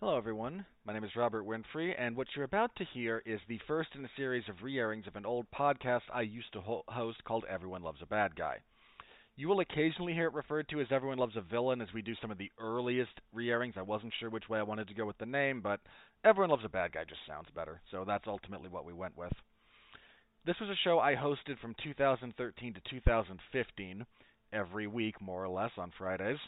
Hello, everyone. My name is Robert Winfree, and what you're about to hear is the first in a series of re airings of an old podcast I used to ho- host called Everyone Loves a Bad Guy. You will occasionally hear it referred to as Everyone Loves a Villain as we do some of the earliest re airings. I wasn't sure which way I wanted to go with the name, but Everyone Loves a Bad Guy just sounds better, so that's ultimately what we went with. This was a show I hosted from 2013 to 2015, every week, more or less, on Fridays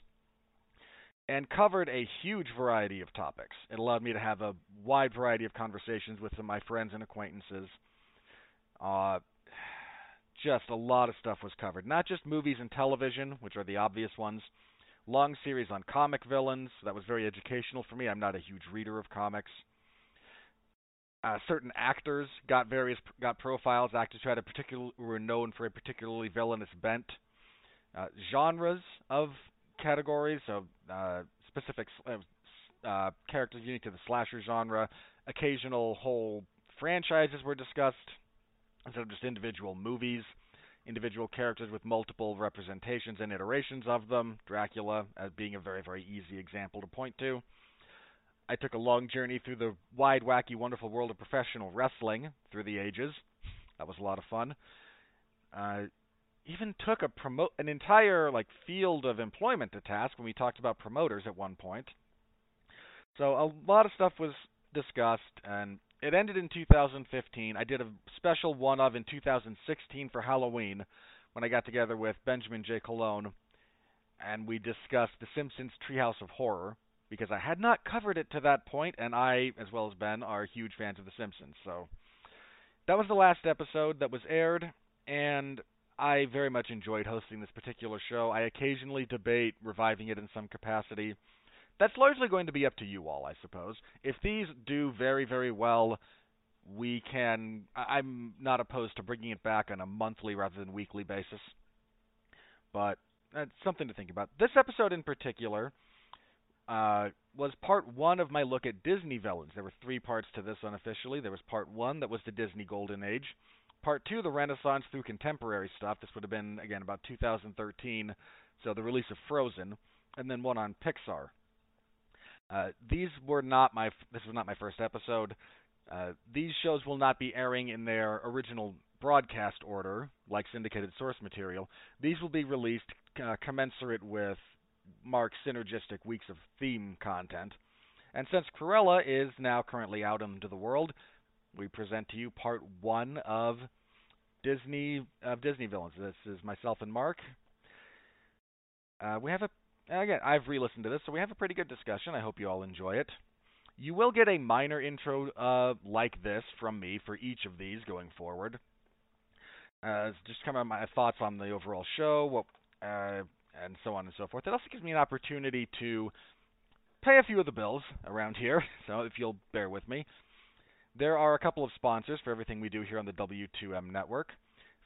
and covered a huge variety of topics. It allowed me to have a wide variety of conversations with some of my friends and acquaintances. Uh, just a lot of stuff was covered. Not just movies and television, which are the obvious ones. Long series on comic villains. That was very educational for me. I'm not a huge reader of comics. Uh, certain actors got various got profiles. Actors who had a particular were known for a particularly villainous bent. Uh, genres of categories, so uh, specific uh, uh, characters unique to the slasher genre. Occasional whole franchises were discussed instead of just individual movies. Individual characters with multiple representations and iterations of them. Dracula as being a very, very easy example to point to. I took a long journey through the wide, wacky, wonderful world of professional wrestling through the ages. That was a lot of fun. Uh, even took a promote an entire like field of employment to task when we talked about promoters at one point. So a lot of stuff was discussed and it ended in 2015. I did a special one of in 2016 for Halloween when I got together with Benjamin J. Colon and we discussed The Simpsons Treehouse of Horror because I had not covered it to that point and I as well as Ben are huge fans of The Simpsons. So that was the last episode that was aired and I very much enjoyed hosting this particular show. I occasionally debate reviving it in some capacity. That's largely going to be up to you all, I suppose. If these do very, very well, we can. I'm not opposed to bringing it back on a monthly rather than weekly basis. But that's something to think about. This episode in particular uh, was part one of my look at Disney villains. There were three parts to this unofficially. There was part one that was the Disney Golden Age. Part two, the Renaissance through contemporary stuff. This would have been again about 2013, so the release of Frozen, and then one on Pixar. Uh, these were not my. This was not my first episode. Uh, these shows will not be airing in their original broadcast order, like syndicated source material. These will be released uh, commensurate with Mark's synergistic weeks of theme content. And since Cruella is now currently out into the world, we present to you part one of Disney of Disney villains. This is myself and Mark. Uh, we have a again. I've re-listened to this, so we have a pretty good discussion. I hope you all enjoy it. You will get a minor intro uh, like this from me for each of these going forward. Uh, just kind of my thoughts on the overall show, what, uh, and so on and so forth. It also gives me an opportunity to pay a few of the bills around here. So if you'll bear with me. There are a couple of sponsors for everything we do here on the W2M network.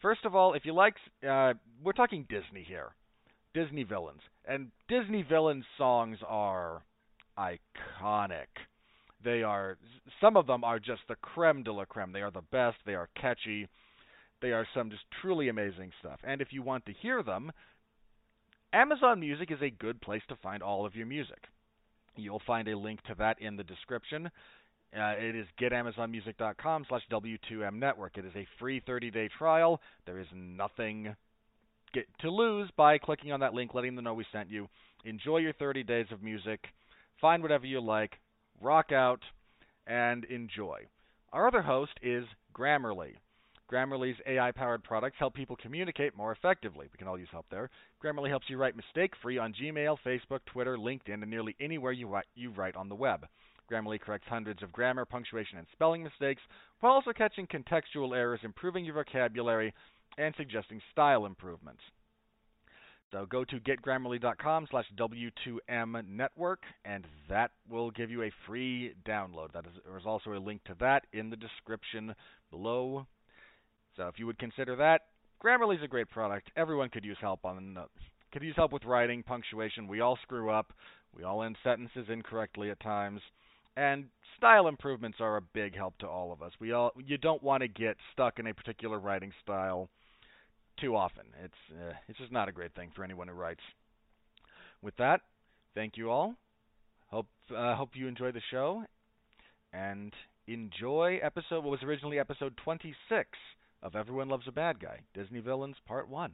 First of all, if you like, uh, we're talking Disney here. Disney villains. And Disney villains songs are iconic. They are, some of them are just the creme de la creme. They are the best. They are catchy. They are some just truly amazing stuff. And if you want to hear them, Amazon Music is a good place to find all of your music. You'll find a link to that in the description. Uh, it is getamazonmusic.com slash W2M network. It is a free 30 day trial. There is nothing to lose by clicking on that link, letting them know we sent you. Enjoy your 30 days of music. Find whatever you like. Rock out and enjoy. Our other host is Grammarly. Grammarly's AI powered products help people communicate more effectively. We can all use help there. Grammarly helps you write mistake free on Gmail, Facebook, Twitter, LinkedIn, and nearly anywhere you you write on the web. Grammarly corrects hundreds of grammar, punctuation, and spelling mistakes, while also catching contextual errors, improving your vocabulary, and suggesting style improvements. So go to getgrammarly.com slash W2M network, and that will give you a free download. That is, there's also a link to that in the description below. So if you would consider that, Grammarly is a great product. Everyone could use help on uh, could use help with writing, punctuation. We all screw up. We all end sentences incorrectly at times. And style improvements are a big help to all of us. We all you don't want to get stuck in a particular writing style too often. It's uh, it's just not a great thing for anyone who writes. With that, thank you all. Hope uh, hope you enjoy the show and enjoy episode what was originally episode 26 of Everyone Loves a Bad Guy, Disney Villains Part 1.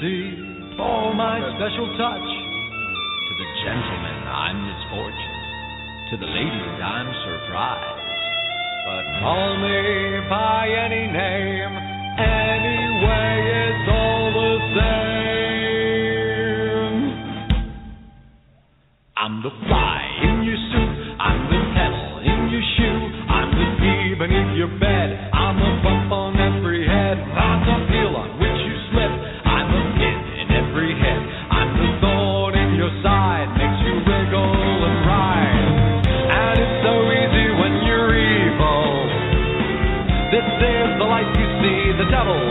See, for my special touch. To the gentlemen, I'm misfortune. To the ladies, I'm surprise. But call me by any name, anyway, it's all the same. I'm the fly in your suit. I'm the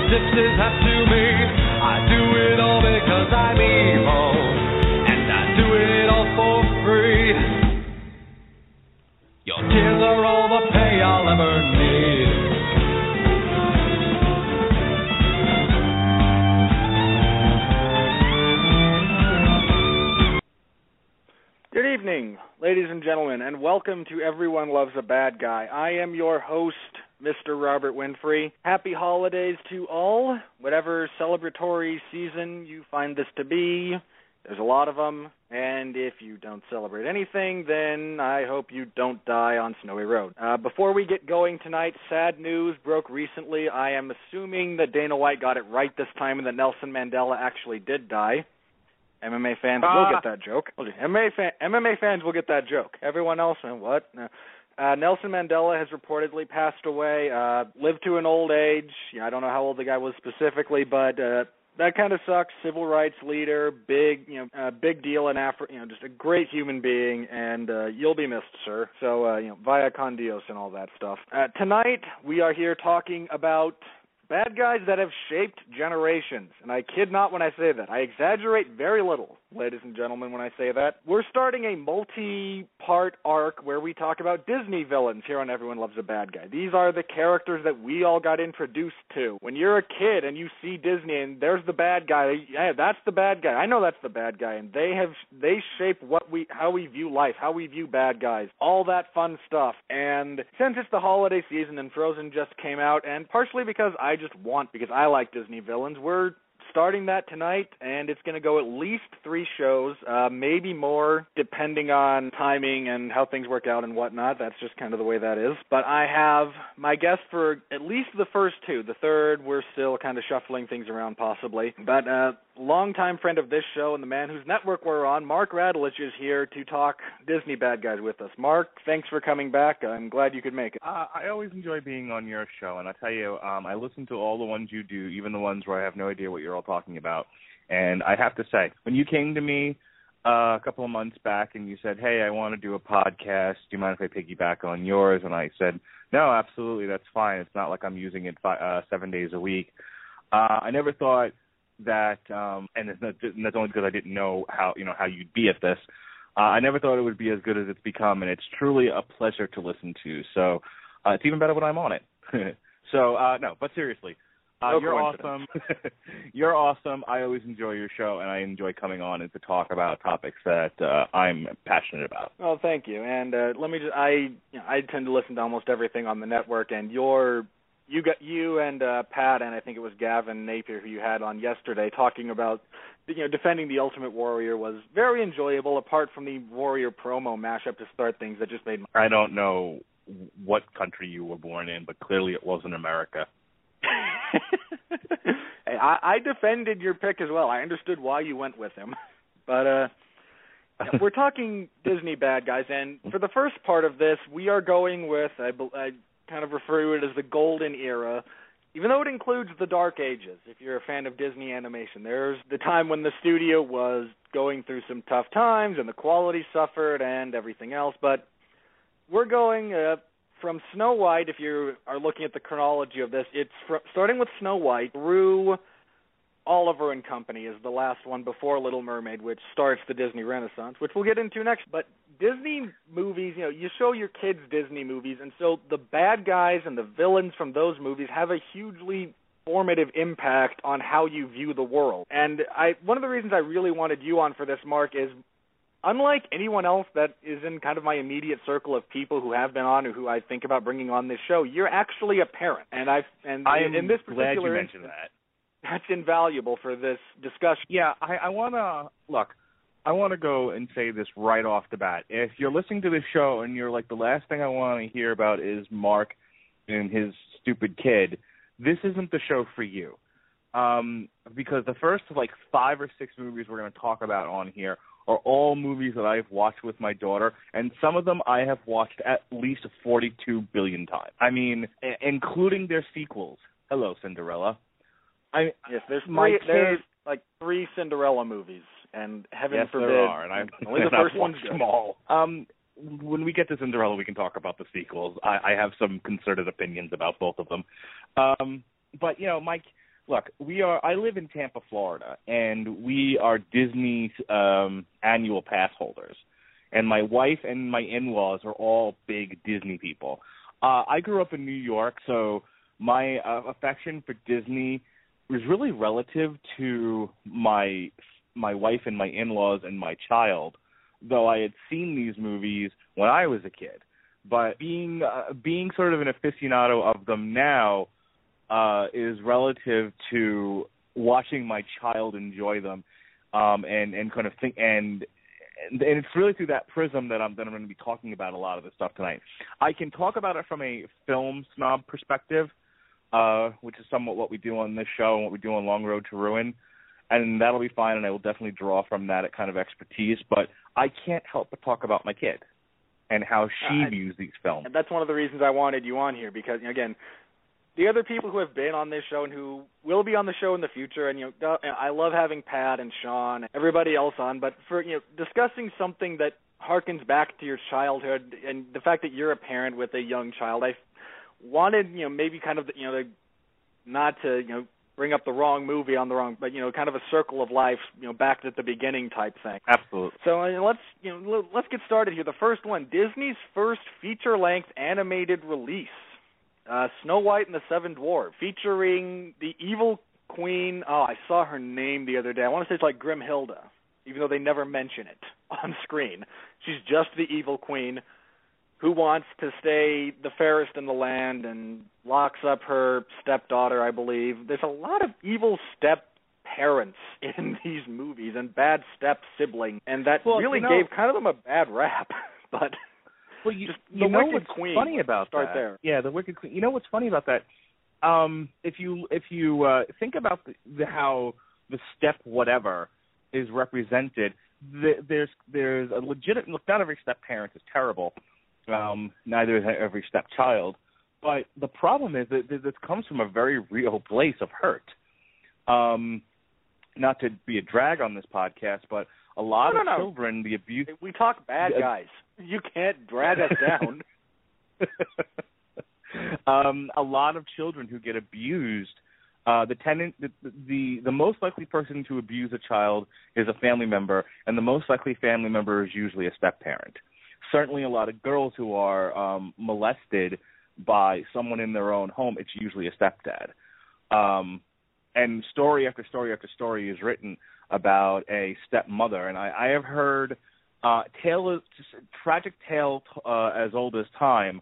to me. I do it all because I'm evil. And I do it all for free. Your tears are all the pay I'll ever need. Good evening, ladies and gentlemen, and welcome to Everyone Loves a Bad Guy. I am your host, Mr. Robert Winfrey. Happy holidays to all, whatever celebratory season you find this to be. There's a lot of them, and if you don't celebrate anything, then I hope you don't die on Snowy Road. Uh, before we get going tonight, sad news broke recently. I am assuming that Dana White got it right this time and that Nelson Mandela actually did die. MMA fans will Ah. get that joke. MMA, fan, MMA fans will get that joke. Everyone else, uh, what? No. Uh, Nelson Mandela has reportedly passed away. Uh, lived to an old age. Yeah, I don't know how old the guy was specifically, but uh, that kind of sucks. Civil rights leader, big, you know, uh, big deal in Africa. You know, just a great human being, and uh, you'll be missed, sir. So, uh, you know, via con Dios and all that stuff. Uh, tonight we are here talking about Bad guys that have shaped generations. And I kid not when I say that. I exaggerate very little, ladies and gentlemen, when I say that. We're starting a multi part arc where we talk about Disney villains here on Everyone Loves a Bad Guy. These are the characters that we all got introduced to. When you're a kid and you see Disney and there's the bad guy, yeah, that's the bad guy. I know that's the bad guy. And they have they shape what we how we view life, how we view bad guys, all that fun stuff. And since it's the holiday season and Frozen just came out, and partially because I just want because I like Disney villains. We're starting that tonight, and it's going to go at least three shows, uh, maybe more, depending on timing and how things work out and whatnot. That's just kind of the way that is. But I have my guest for at least the first two. The third, we're still kind of shuffling things around, possibly. But uh, longtime friend of this show and the man whose network we're on, Mark Radulich, is here to talk Disney bad guys with us. Mark, thanks for coming back. I'm glad you could make it. Uh, I always enjoy being on your show, and I tell you, um, I listen to all the ones you do, even the ones where I have no idea what you're all talking about. And I have to say, when you came to me uh, a couple of months back and you said, "Hey, I want to do a podcast. Do you mind if I piggyback on yours?" and I said, "No, absolutely, that's fine. It's not like I'm using it fi- uh, seven days a week." Uh, I never thought that, um, and, it's not, and that's only because I didn't know how you know how you'd be at this. Uh, I never thought it would be as good as it's become, and it's truly a pleasure to listen to. So uh, it's even better when I'm on it. so uh, no, but seriously, uh, No you're awesome. you're awesome. I always enjoy your show, and I enjoy coming on and to talk about topics that uh, I'm passionate about. Well, thank you. And uh, let me just I you know, I tend to listen to almost everything on the network and your you got you and uh Pat and I think it was Gavin Napier who you had on yesterday talking about you know defending the Ultimate Warrior was very enjoyable apart from the Warrior promo mashup to start things that just made my I don't know what country you were born in, but clearly it wasn't America. hey, I, I defended your pick as well. I understood why you went with him. But uh we're talking Disney bad guys and for the first part of this we are going with I, I kind of refer to it as the golden era, even though it includes the dark ages. If you're a fan of Disney animation, there's the time when the studio was going through some tough times and the quality suffered and everything else. But we're going uh, from Snow White. If you are looking at the chronology of this, it's fr- starting with Snow White through Oliver and Company is the last one before Little Mermaid, which starts the Disney Renaissance, which we'll get into next. But Disney movies, you know, you show your kids Disney movies, and so the bad guys and the villains from those movies have a hugely formative impact on how you view the world. And I one of the reasons I really wanted you on for this, Mark, is unlike anyone else that is in kind of my immediate circle of people who have been on or who I think about bringing on this show, you're actually a parent, and I've and I am in this particular glad you particular mentioned instance, that. That's invaluable for this discussion. Yeah, I, I want to look. I want to go and say this right off the bat. If you're listening to this show and you're like, the last thing I want to hear about is Mark and his stupid kid, this isn't the show for you. Um, because the first like five or six movies we're going to talk about on here are all movies that I've watched with my daughter, and some of them I have watched at least 42 billion times. I mean, including their sequels. Hello, Cinderella. I Yes, there's My three, kid- there's like three Cinderella movies, and heaven yes, forbid, there are, and I've, only the first one's watched good. them all. Um, when we get to Cinderella, we can talk about the sequels. I, I have some concerted opinions about both of them. Um, but you know, Mike, look, we are. I live in Tampa, Florida, and we are Disney's um, annual pass holders. And my wife and my in-laws are all big Disney people. Uh, I grew up in New York, so my uh, affection for Disney was really relative to my my wife and my in-laws and my child though I had seen these movies when I was a kid. But being uh, being sort of an aficionado of them now uh, is relative to watching my child enjoy them, um, and and kind of think and. And it's really through that prism that I'm that I'm going to be talking about a lot of this stuff tonight. I can talk about it from a film snob perspective, uh, which is somewhat what we do on this show and what we do on Long Road to Ruin and that'll be fine and I will definitely draw from that kind of expertise, but I can't help but talk about my kid and how she I- views these films. And that's one of the reasons I wanted you on here because again, the other people who have been on this show and who will be on the show in the future, and you know, I love having Pat and Sean and everybody else on, but for you know, discussing something that harkens back to your childhood and the fact that you're a parent with a young child, I wanted you know maybe kind of you know the, not to you know bring up the wrong movie on the wrong, but you know kind of a circle of life, you know back at the beginning type thing. Absolutely. So uh, let's you know let's get started here. The first one, Disney's first feature-length animated release, uh, Snow White and the Seven Dwarfs, featuring the evil queen. Oh, I saw her name the other day. I want to say it's like Grimhilda, even though they never mention it on screen. She's just the evil queen who wants to stay the fairest in the land and locks up her stepdaughter, I believe. There's a lot of evil step parents in these movies and bad step siblings, and that Well, really you know- gave kind of them a bad rap. but Well, you, Just you the know Wicked what's Queen. funny about Start that? there. Yeah, the Wicked Queen. You know what's funny about that? Um, if you if you uh, think about the, the, how the step whatever is represented, the, there's there's a legitimate. Look, not every step parent is terrible. Um, neither is every stepchild. But the problem is that this comes from a very real place of hurt. Um, not to be a drag on this podcast, but a lot No, of no, no. children, the abuse we talk bad Yeah. guys. You can't drag us down. um, a lot of children who get abused. Uh, the tenant, the, the the most likely person to abuse a child is a family member, and the most likely family member is usually a step parent. Certainly, a lot of girls who are um, molested by someone in their own home, it's usually a stepdad. Um, and story after story after story is written about a stepmother, and I, I have heard uh, tale of, tragic tale uh, as old as time.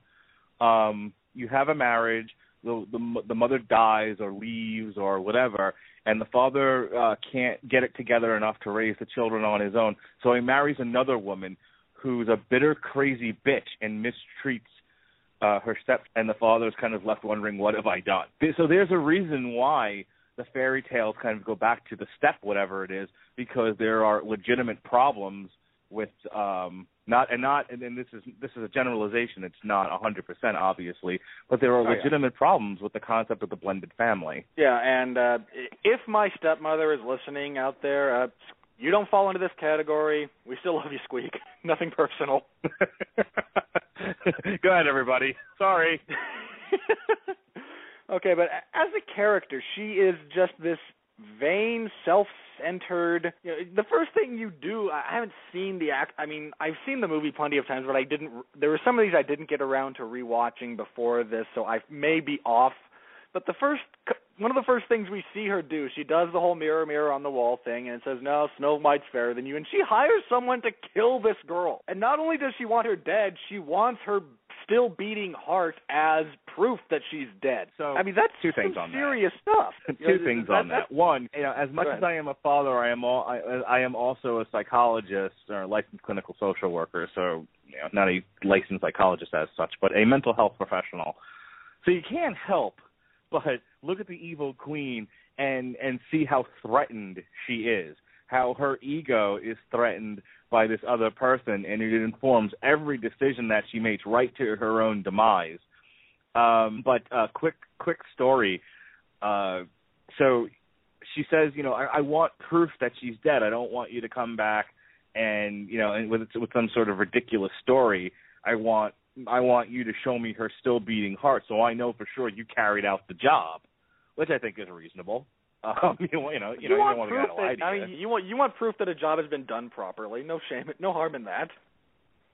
Um, you have a marriage, the, the the mother dies or leaves or whatever, and the father uh, can't get it together enough to raise the children on his own, so he marries another woman who's a bitter, crazy bitch and mistreats uh, her step, and the father's kind of left wondering, what have I done? So there's a reason why the fairy tales kind of go back to the step, whatever it is, because there are legitimate problems with um not and not and, and this is this is a generalization it's not a hundred percent obviously but there are Oh, yeah. legitimate problems with the concept of the blended family Yeah, and uh if my stepmother is listening out there, uh you don't fall into this category. We still love you, Squeak. Nothing personal. go ahead everybody sorry okay, but as a character, she is just this vain, self-centered. You know, the first thing you do, I haven't seen the act. I mean, I've seen the movie plenty of times, but I didn't. There were some of these I didn't get around to rewatching before this, so I may be off. But the first, one of the first things we see her do, she does the whole mirror, mirror on the wall thing, and it says, "No, Snow White's fairer than you." And she hires someone to kill this girl. And not only does she want her dead, she wants her still beating heart as proof that she's dead. So, I mean, that's two things some on that. serious stuff. You know, two things that- on that. One, you know, as much as. I am a father, I am all I, I am also a psychologist or a licensed clinical social worker. So, you know, not a licensed psychologist as such, but a mental health professional. So you can't help but look at the evil queen and and see how threatened she is, how her ego is threatened by this other person, and it informs every decision that she makes, right to her own demise. Um, but uh, quick quick story. Uh, so she says, you know, I, I want proof that she's dead. I don't want you to come back and you know, and with with some sort of ridiculous story. I want I want you to show me her still beating heart, so I know for sure you carried out the job, which I think is reasonable. Um, you know, you know, you, know, you want don't want to proof that, I mean, you want you want proof that a job has been done properly. No shame, no harm in that.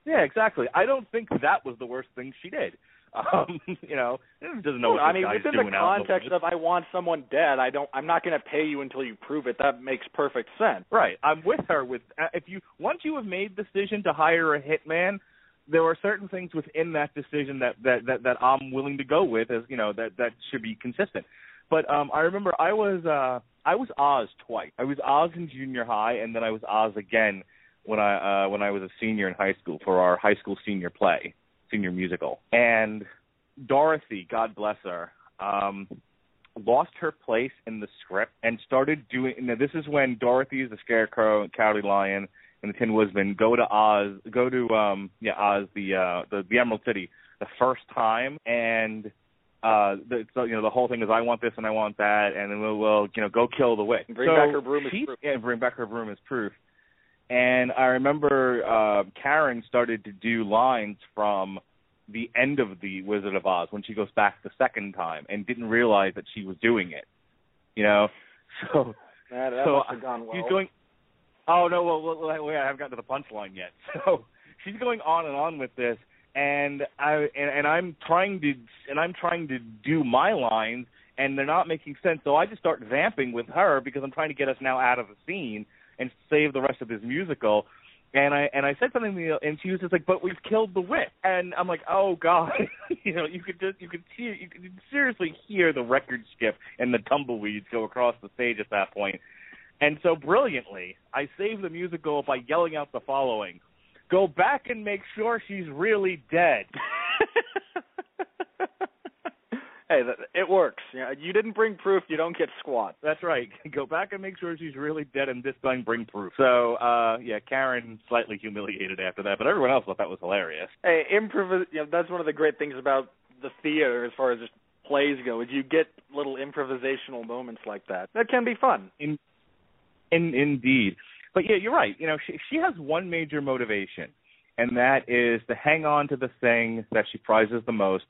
Yeah, exactly. I don't think that was the worst thing she did. Um, you know, it doesn't know what I mean, within the doing out in context of I want someone dead, I don't. I'm not going to pay you until you prove it. That makes perfect sense. Right. I'm with her. With uh, if you once you have made the decision to hire a hitman, there are certain things within that decision that that that, that I'm willing to go with, as you know, that that should be consistent. But um I remember I was uh I was Oz twice. I was Oz in junior high, and then I was Oz again when I uh when I was a senior in high school for our high school senior play, senior musical. And Dorothy, God bless her, um lost her place in the script and started doing. Now, this is when Dorothy, the Scarecrow, and Cowardly Lion, and the Tin Woodman go to Oz, go to um yeah Oz, the uh the, the Emerald City, the first time, and uh the, so you know the whole thing is I want this and I want that, and then we'll, we'll you know go kill the witch. Bring So back her broom as she- proof. Yeah, bring back her broom as proof. And I remember uh Karen started to do lines from the end of the Wizard of Oz when she goes back the second time and didn't realize that she was doing it. You know, so That, that so must have gone well. she's going. Oh no, well, well, wait, I haven't gotten to the punchline yet. So she's going on and on with this, and I and, and I'm trying to and I'm trying to do my lines, and they're not making sense. So I just start vamping with her because I'm trying to get us now out of the scene and save the rest of this musical. And I and I said something, to and she was just like, "But we've killed the witch." And I'm like, "Oh God!" you know, you could just you could hear you could seriously hear the record skip and the tumbleweeds go across the stage at that point. And so brilliantly, I saved the musical by yelling out the following: "Go back and make sure she's really dead." hey, it works. You, you didn't bring proof, you don't get squat. That's right. Go back and make sure she's really dead, and this time bring proof. So, uh, yeah, Karen slightly humiliated after that, but everyone else thought that was hilarious. Hey, improv. You know, that's one of the great things about the theater, as far as just plays go, is you get little improvisational moments like that. That can be fun. In, in indeed, but yeah, you're right. You know, she she has one major motivation, and that is to hang on to the thing that she prizes the most,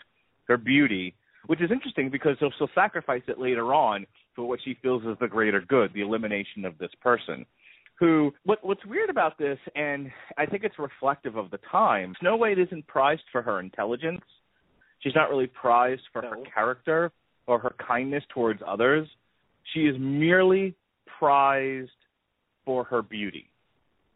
her beauty, which is interesting because she'll, she'll sacrifice it later on for what she feels is the greater good, the elimination of this person. Who what what's weird about this, and I think it's reflective of the time. Snow White isn't prized for her intelligence. She's not really prized for her character or her kindness towards others. She is merely prized for her beauty.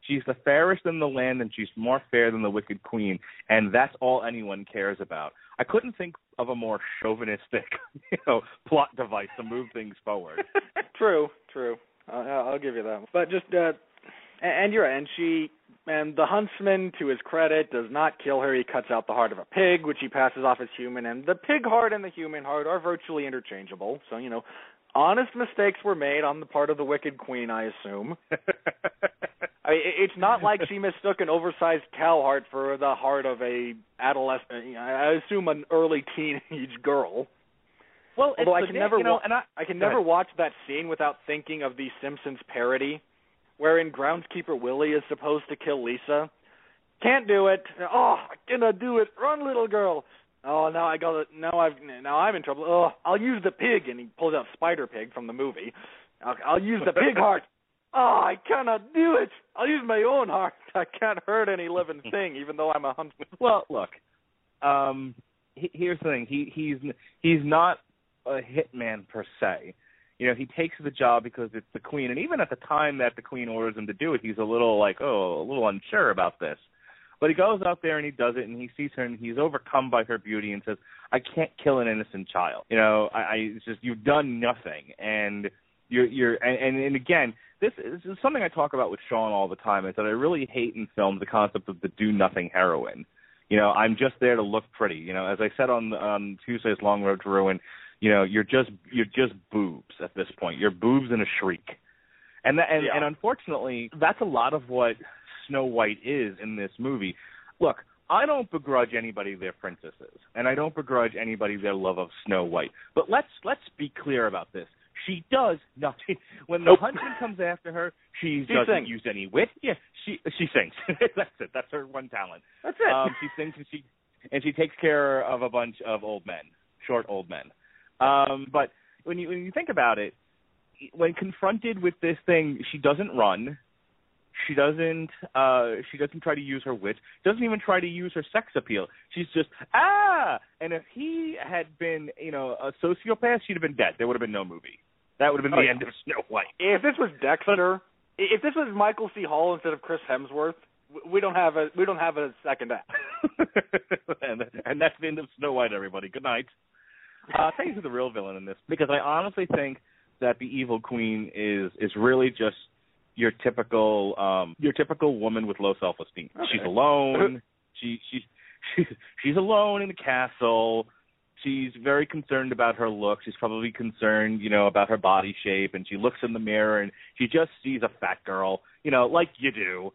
She's the fairest in the land, and she's more fair than the wicked queen, and that's all anyone cares about. I couldn't think of a more chauvinistic, you know, plot device to move things forward. true, true. I'll give you that. But just, uh, and, and you're right. And she, and the huntsman, to his credit, does not kill her. He cuts out the heart of a pig, which he passes off as human. And the pig heart and the human heart are virtually interchangeable. So you know, honest mistakes were made on the part of the wicked queen, I assume. I mean, it's not like she mistook an oversized cow heart for the heart of a adolescent. I assume an early teenage girl. Well, Although I can never you know, and I, I can never ahead. watch that scene without thinking of the Simpsons parody, wherein groundskeeper Willie is supposed to kill Lisa. Can't do it. Oh, I cannot do it. Run, little girl. Oh, now I got it. Now I've now I'm in trouble. Oh, I'll use the pig, and he pulls out Spider Pig from the movie. I'll, I'll use the pig heart. Oh, I cannot do it. I'll use my own heart. I can't hurt any living thing, even though I'm a huntsman. Well, look, um, he, here's the thing. He he's he's not a hitman per se. You know, he takes the job because it's the queen, and even at the time that the queen orders him to do it, he's a little like, oh, a little unsure about this. But he goes out there and he does it, and he sees her, and he's overcome by her beauty, and says, "I can't kill an innocent child. You know, I, I it's just you've done nothing, and you're you're and, and and again, this, this is something I talk about with Sean all the time. Is that I really hate in film the concept of the do nothing heroine. You know, I'm just there to look pretty. You know, as I said on on Tuesday's Long Road to Ruin, you know, you're just you're just boobs at this point. You're boobs and a shriek. And that, and, Yeah. and unfortunately, that's a lot of what Snow White is in this movie. Look, I don't begrudge anybody their princesses, and I don't begrudge anybody their love of Snow White. But let's let's be clear about this. She does nothing. When the Nope. huntsman comes after her, she, She doesn't sings. use any wit. Yeah, she she sings. that's it. That's her one talent. That's it. Um, she sings and she and she takes care of a bunch of old men, short old men. Um, but when you when you think about it, when confronted with this thing, she doesn't run. She doesn't. Uh, she doesn't try to use her wit. Doesn't even try to use her sex appeal. She's just ah. And if he had been, you know, a sociopath, she'd have been dead. There would have been no movie. That would have been Oh, the yeah. end of Snow White. if this was Dexter, if this was Michael C. Hall instead of Chris Hemsworth, we don't have a we don't have a second act. and, and that's the end of Snow White, everybody. Good night. Uh, I'll tell you who's the real villain in this because I honestly think that the evil queen is is really just your typical um your typical woman with low self esteem. Okay. She's alone. she she she she's alone in the castle. She's very concerned about her look. She's probably concerned, you know, about her body shape and she looks in the mirror and she just sees a fat girl, you know, like you do.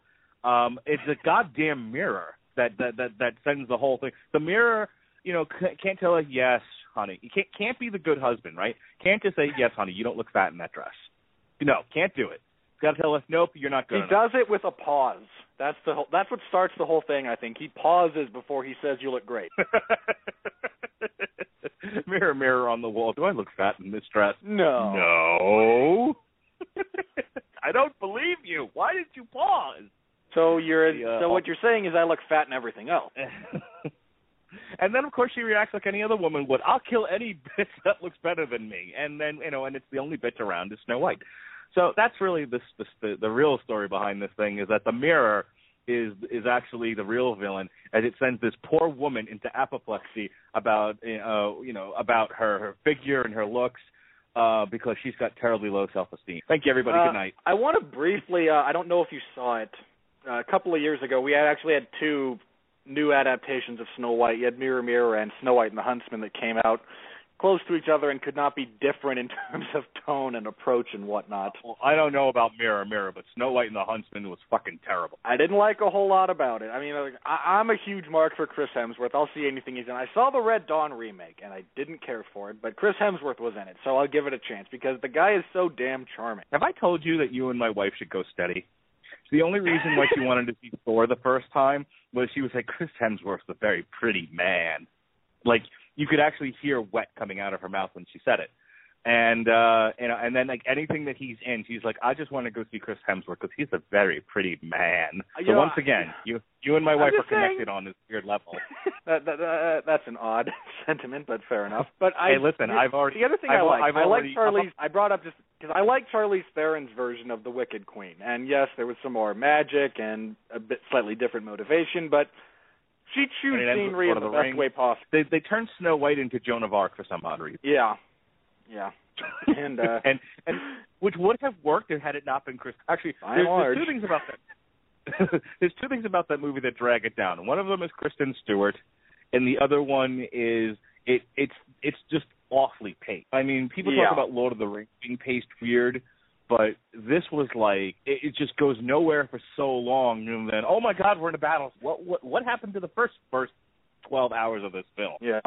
Um it's a goddamn mirror that that that that sends the whole thing. The mirror, you know, can't tell her yes, honey. You can't can't be the good husband, right? Can't just say yes, honey. You don't look fat in that dress. No, can't do it. Got to tell us nope, you're not He good enough. does it with a pause. That's the whole, that's what starts the whole thing. I think he pauses before he says you look great. mirror, mirror on the wall. Do I look fat in this dress? No. No. I don't believe you. Why did you pause? So you're Yeah. Uh, so what you're saying is I look fat in everything else. and then of course she reacts like any other woman would. I'll kill any bitch that looks better than me. And then you know, and it's the only bitch around is Snow White. So that's really this the the real story behind this thing is that the mirror is is actually the real villain as it sends this poor woman into apoplexy about uh you know about her her figure and her looks uh because she's got terribly low self-esteem. Thank you everybody. Uh, Good night. I want to briefly. Uh, I don't know if you saw it. Uh, a couple of years ago, we had actually had two new adaptations of Snow White. You had Mirror Mirror and Snow White and the Huntsman that came out close to each other and could not be different in terms of tone and approach and whatnot. Well, I don't know about Mirror Mirror, but Snow White and the Huntsman was fucking terrible. I didn't like a whole lot about it. I mean, like, I, I'm a huge mark for Chris Hemsworth. I'll see anything he's in. I saw the Red Dawn remake, and I didn't care for it, but Chris Hemsworth was in it, so I'll give it a chance because the guy is so damn charming. Have I told you that you and my wife should go steady? The only reason why she wanted to see Thor the first time was she was like, Chris Hemsworth's a very pretty man. Like you could actually hear wet coming out of her mouth when she said it. And uh and and then like anything that he's in, she's like, I just want to go see Chris Hemsworth because he's a very pretty man. You So know, once again, you you and my wife are just saying. connected on this weird level. that, that, that that's an odd sentiment, but fair enough. But I Hey, listen, I've already- the other thing I've I like. I've I like Charlize. I brought up just because I like Charlize Theron's version of the Wicked Queen, and yes, there was some more magic and a bit slightly different motivation, but she chewed And it ends with scenery in the the best way possible. They they turned Snow White into Joan of Arc for some odd reason. Yeah, yeah. And, uh, and and which would have worked had it not been Chris. Actually, there's, there's two things about that. there's two things about that movie that drag it down. One of them is Kristen Stewart, and the other one is it. It's it's just awfully paced. I mean, people Yeah. talk about Lord of the Rings being paced weird, but this was like it, it just goes nowhere for so long, and then oh my God, we're in a battle. What what what happened to the first first twelve hours of this film? Yeah.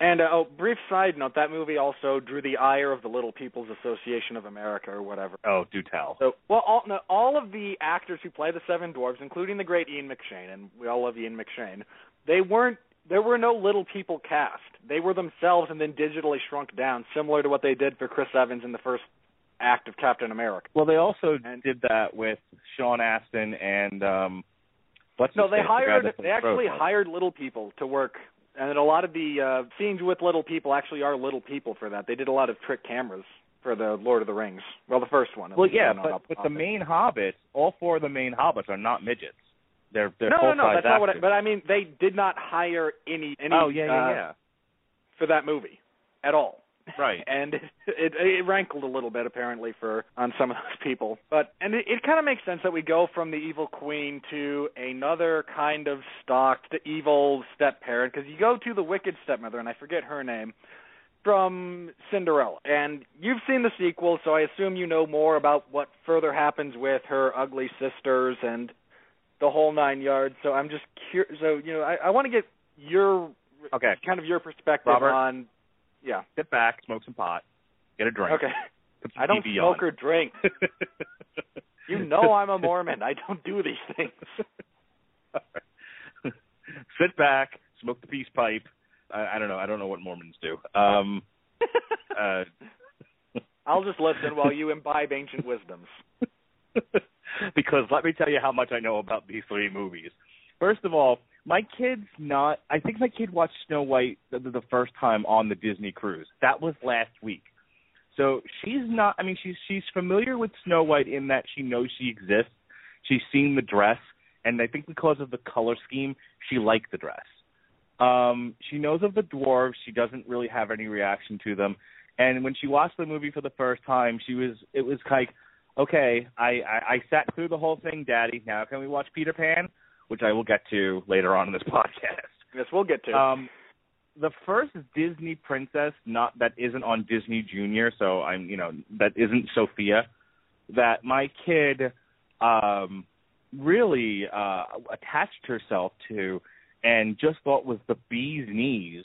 And uh, oh, brief side note: that movie also drew the ire of the Little People's Association of America, or whatever. Oh, do tell. So, well, all no, all of the actors who play the Seven Dwarves, including the great Ian McShane, and we all love Ian McShane, they weren't. There were no Little People cast. They were themselves, and then digitally shrunk down, similar to what they did for Chris Evans in the first act of Captain America. Well, they also And- did that with Sean Astin and um what's No, they face? The hired. They actually hired little people to work, and a lot of the uh, scenes with little people actually are little people for that. They did a lot of trick cameras for the Lord of the Rings. Well, the first one. Well, yeah, but but the main hobbits, all four of the main hobbits are not midgets. They're they're no, no, no. That's not what. I, but I mean, they did not hire any any. oh yeah, yeah, uh, yeah. For that movie, at all. Right. and it, it it rankled a little bit apparently for on some of those people but and it, it kind of makes sense that we go from the evil queen to another kind of stalked evil step parent because you go to the wicked stepmother and i forget her name from cinderella and you've seen the sequel so i assume you know more about what further happens with her ugly sisters and the whole nine yards so i'm just curious so you know i, I want to get your Okay. kind of your perspective Robert? on yeah Sit back, smoke some pot, get a drink. Okay. I don't TV smoke on. or drink. You know I'm a Mormon. I don't do these things. Sit back, smoke the peace pipe. I, I don't know. I don't know what Mormons do. Um, uh, I'll just listen while you imbibe ancient wisdoms. because let me tell you how much I know about these three movies. First of all, my kid's not. I think my kid watched Snow White the, the first time on the Disney cruise. That was last week. So she's not. I mean, she's she's familiar with Snow White in that she knows she exists. She's seen the dress, and I think because of the color scheme, she liked the dress. Um, she knows of the dwarves. She doesn't really have any reaction to them. And when she watched the movie for the first time, she was. It was like, okay, I, I I sat through the whole thing, Daddy. Now can we watch Peter Pan, which I will get to later on in this podcast. Yes, we'll get to. Um, the first Disney princess, not that isn't on Disney Junior, so I'm you know that isn't Sofia, that my kid um, really uh, attached herself to, and just thought was the bee's knees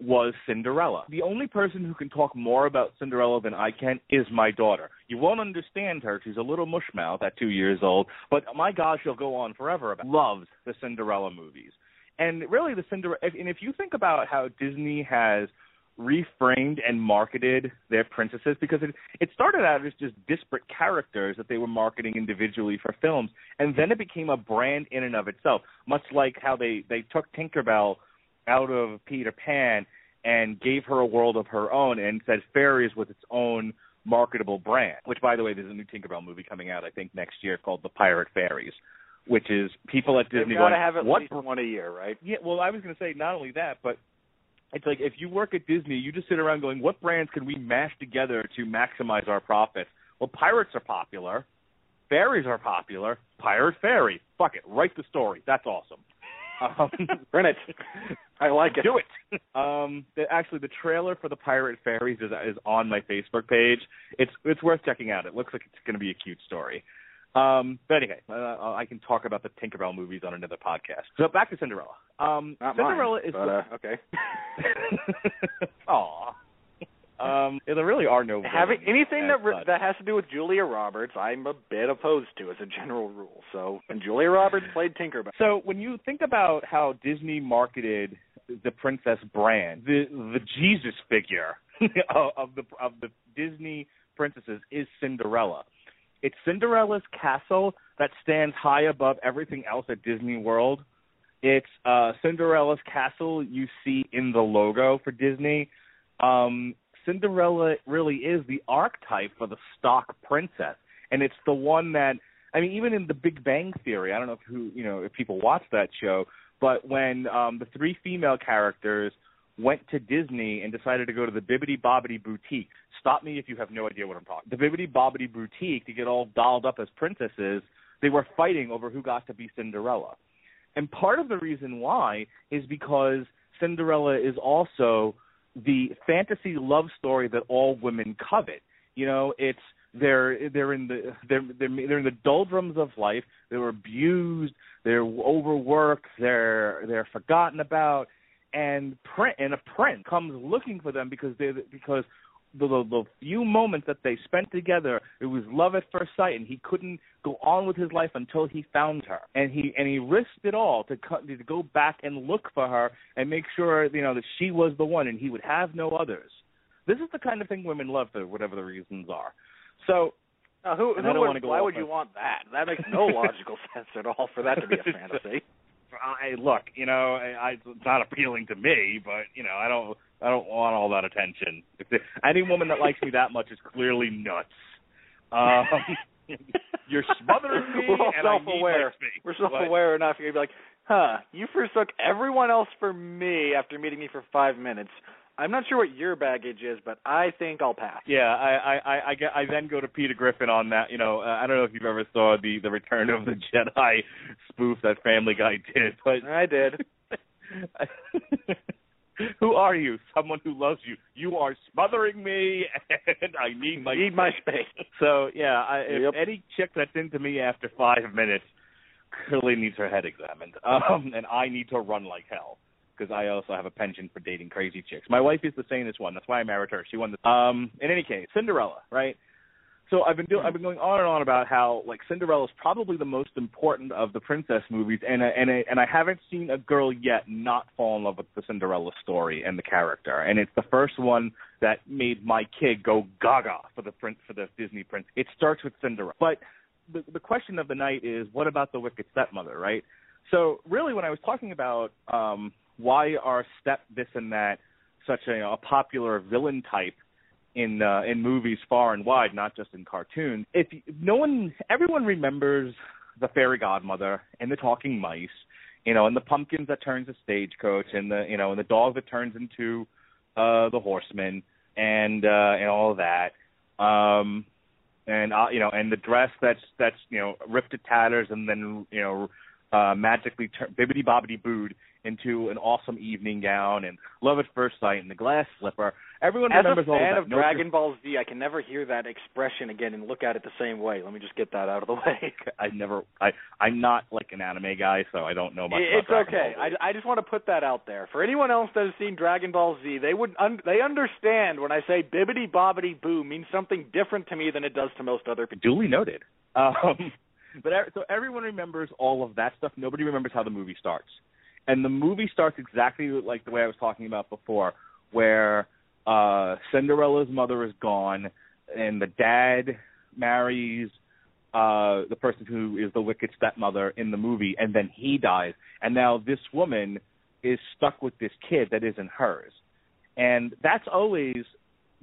was Cinderella. The only person who can talk more about Cinderella than I can is my daughter. You won't understand her. She's a little mushmouth at two years old, but my gosh, she'll go on forever about loves the Cinderella movies. And really, the Cinderella. And if you think about how Disney has reframed and marketed their princesses, because it it started out as just disparate characters that they were marketing individually for films, and then it became a brand in and of itself. Much like how they they took Tinkerbell out of Peter Pan and gave her a world of her own, and said fairies was its own marketable brand. Which, by the way, there's a new Tinkerbell movie coming out, I think, next year called The Pirate Fairies, which is people at Disney They've got to going, have at what least one a year, right? yeah, well, I was going to say not only that, but it's like if you work at Disney, you just sit around going, "What brands can we mash together to maximize our profits?" Well, pirates are popular, fairies are popular. Pirate fairy, fuck it, write the story. That's awesome. Um, Print it. I like it. do it. Um, the, actually, the trailer for the Pirate Fairies is is on my Facebook page. It's it's worth checking out. It looks like it's going to be a cute story. Um, but anyway, uh, I can talk about the Tinkerbell movies on another podcast. So back to Cinderella. Um, Not Cinderella mine, is but, uh, okay. Aw. Um, there really are no Having anything that re- that has to do with Julia Roberts, I'm a bit opposed to as a general rule. So, and Julia Roberts played Tinkerbell. So when you think about how Disney marketed the princess brand, the the Jesus figure of, of the of the Disney princesses is Cinderella. It's Cinderella's castle that stands high above everything else at Disney World. It's uh Cinderella's castle you see in the logo for Disney. Um Cinderella really is the archetype for the stock princess, and it's the one that I mean, even in The Big Bang Theory, I don't know if who you know if people watch that show, but when um the three female characters went to Disney and decided to go to the Bibbidi Bobbidi Boutique. Stop me if you have no idea what I'm talking. The Bibbidi Bobbidi Boutique to get all dolled up as princesses. They were fighting over who got to be Cinderella, and part of the reason why is because Cinderella is also the fantasy love story that all women covet. You know, it's They're they're in the they're they're they're in the doldrums of life. They're abused. They're overworked. They're they're forgotten about. And print and a prince comes looking for them because they because the, the the few moments that they spent together, it was love at first sight, and he couldn't go on with his life until he found her. And he and he risked it all to cut to go back and look for her and make sure you know that she was the one, and he would have no others. This is the kind of thing women love for whatever the reasons are. So Now, who, who would, go why would you want that? That makes no logical sense at all for that to be a fantasy. I look, you know, I, I, it's not appealing to me, but you know, I don't, I don't want all that attention. If any woman that likes me that much is clearly nuts. Um, you're smothering me, We're all and self-aware. We're self-aware enough. You're gonna be like, huh? You forsook everyone else for me after meeting me for five minutes. I'm not sure what your baggage is, but I think I'll pass. Yeah, I, I, I, I, get, I then go to Peter Griffin on that. You know, uh, I don't know if you've ever saw the the Return of the Jedi spoof that Family Guy did, but I did. who are you? Someone who loves you. You are smothering me, and I need my Need my space. So yeah, I, if Yep. any chick that's into me after five minutes clearly needs her head examined, um, and I need to run like hell because I also have a penchant for dating crazy chicks. My wife is the sanest one. That's why I married her. She won the. Um, in any case, Cinderella, right? So I've been doing, I've been going on and on about how like Cinderella is probably the most important of the princess movies, and and and I haven't seen a girl yet not fall in love with the Cinderella story and the character, and it's the first one that made my kid go gaga for the prince for the Disney prince. It starts with Cinderella, but the the question of the night is what about the wicked stepmother, right? So really, when I was talking about um, why are step this and that such a, a popular villain type in uh, in movies far and wide, not just in cartoons. If no one, everyone remembers the fairy godmother and the talking mice, you know, and the pumpkins that turns a stagecoach, and the you know, and the dog that turns into uh, the horseman, and uh, and all that. Um, and uh, you know, and the dress that's that's you know ripped to tatters, and then you know uh, magically tur- bibbity bobbity booed into an awesome evening gown, and love at first sight, and the glass slipper. Everyone As a remembers all of fan that. of Nobody- Dragon Ball Z, I can never hear that expression again and look at it the same way. Let me just get that out of the way. I never. I I'm not like an anime guy, so I don't know much. It's about Dragon okay. I, I just want to put that out there for anyone else that has seen Dragon Ball Z. They would un- they understand when I say bibbity bobbity boo means something different to me than it does to most other people. duly noted. Um, but so everyone remembers all of that stuff. Nobody remembers how the movie starts, and the movie starts exactly like the way I was talking about before, where uh Cinderella's mother is gone, and the dad marries uh the person who is the wicked stepmother in the movie, and then he dies, and now this woman is stuck with this kid that isn't hers, and that's always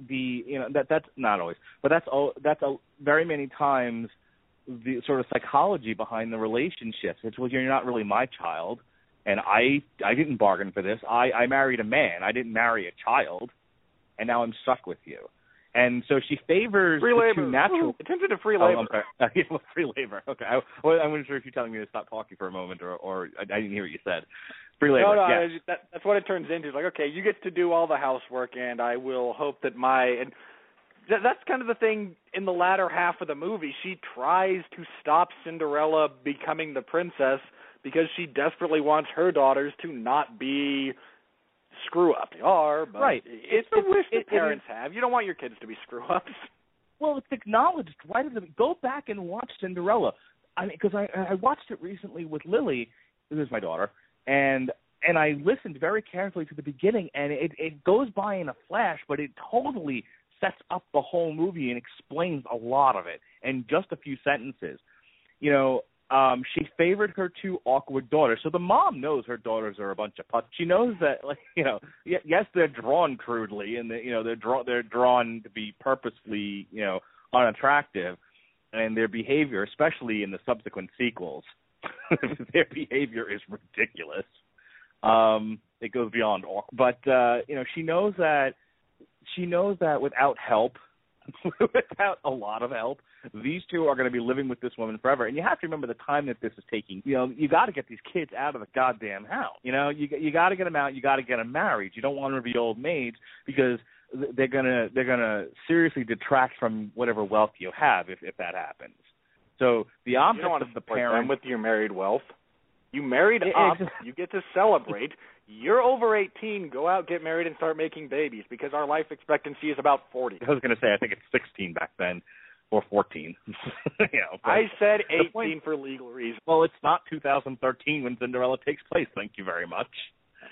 the you know that that's not always, but that's all that's a, very many times the sort of psychology behind the relationships. It's well, you're not really my child, and I I didn't bargain for this. I I married a man. I didn't marry a child, and now I'm stuck with you. And so she favors Free the labor. two natural. Attention to free Oh, labor. I'm sorry. Free labor. Okay. I, well, I'm not sure if you're telling me to stop talking for a moment, or or I, I didn't hear what you said. Free labor. No, no, yes. That, that's what it turns into. It's like, okay, you get to do all the housework, and I will hope that my and th- that's kind of the thing in the latter half of the movie. She tries to stop Cinderella becoming the princess because she desperately wants her daughters to not be screw up. They are, but Right. It's, It's a wish it, that parents have. You don't want your kids to be screw ups. Well, it's acknowledged right at the go back and watch Cinderella. I mean, because I I watched it recently with Lily, who is my daughter, and and I listened very carefully to the beginning, and it it goes by in a flash, but it totally sets up the whole movie and explains a lot of it in just a few sentences. You know, um, she favored her two awkward daughters, so the mom knows her daughters are a bunch of putz. She knows that, like, you know, y- yes, they're drawn crudely, and they, you know they're drawn they're drawn to be purposefully, you know, unattractive, and their behavior, especially in the subsequent sequels, their behavior is ridiculous. Um, it goes beyond awkward, but uh, you know, she knows that she knows that without help, without a lot of help, these two are going to be living with this woman forever. And you have to remember the time that this is taking. You know, you got to get these kids out of the goddamn house. You know, you you got to get them out. You got to get them married. You don't want them to be old maids because they're gonna they're gonna seriously detract from whatever wealth you have if if that happens. So the you opposite don't want of to the parent with your married wealth. You married Yeah, up. ex- You get to celebrate. You're over 18. Go out, get married, and start making babies because our life expectancy is about 40. I was gonna say I think it's 16 back then or 14. you know, I said 18 point- for legal reasons. well, it's not 2013 when Cinderella takes place. Thank you very much.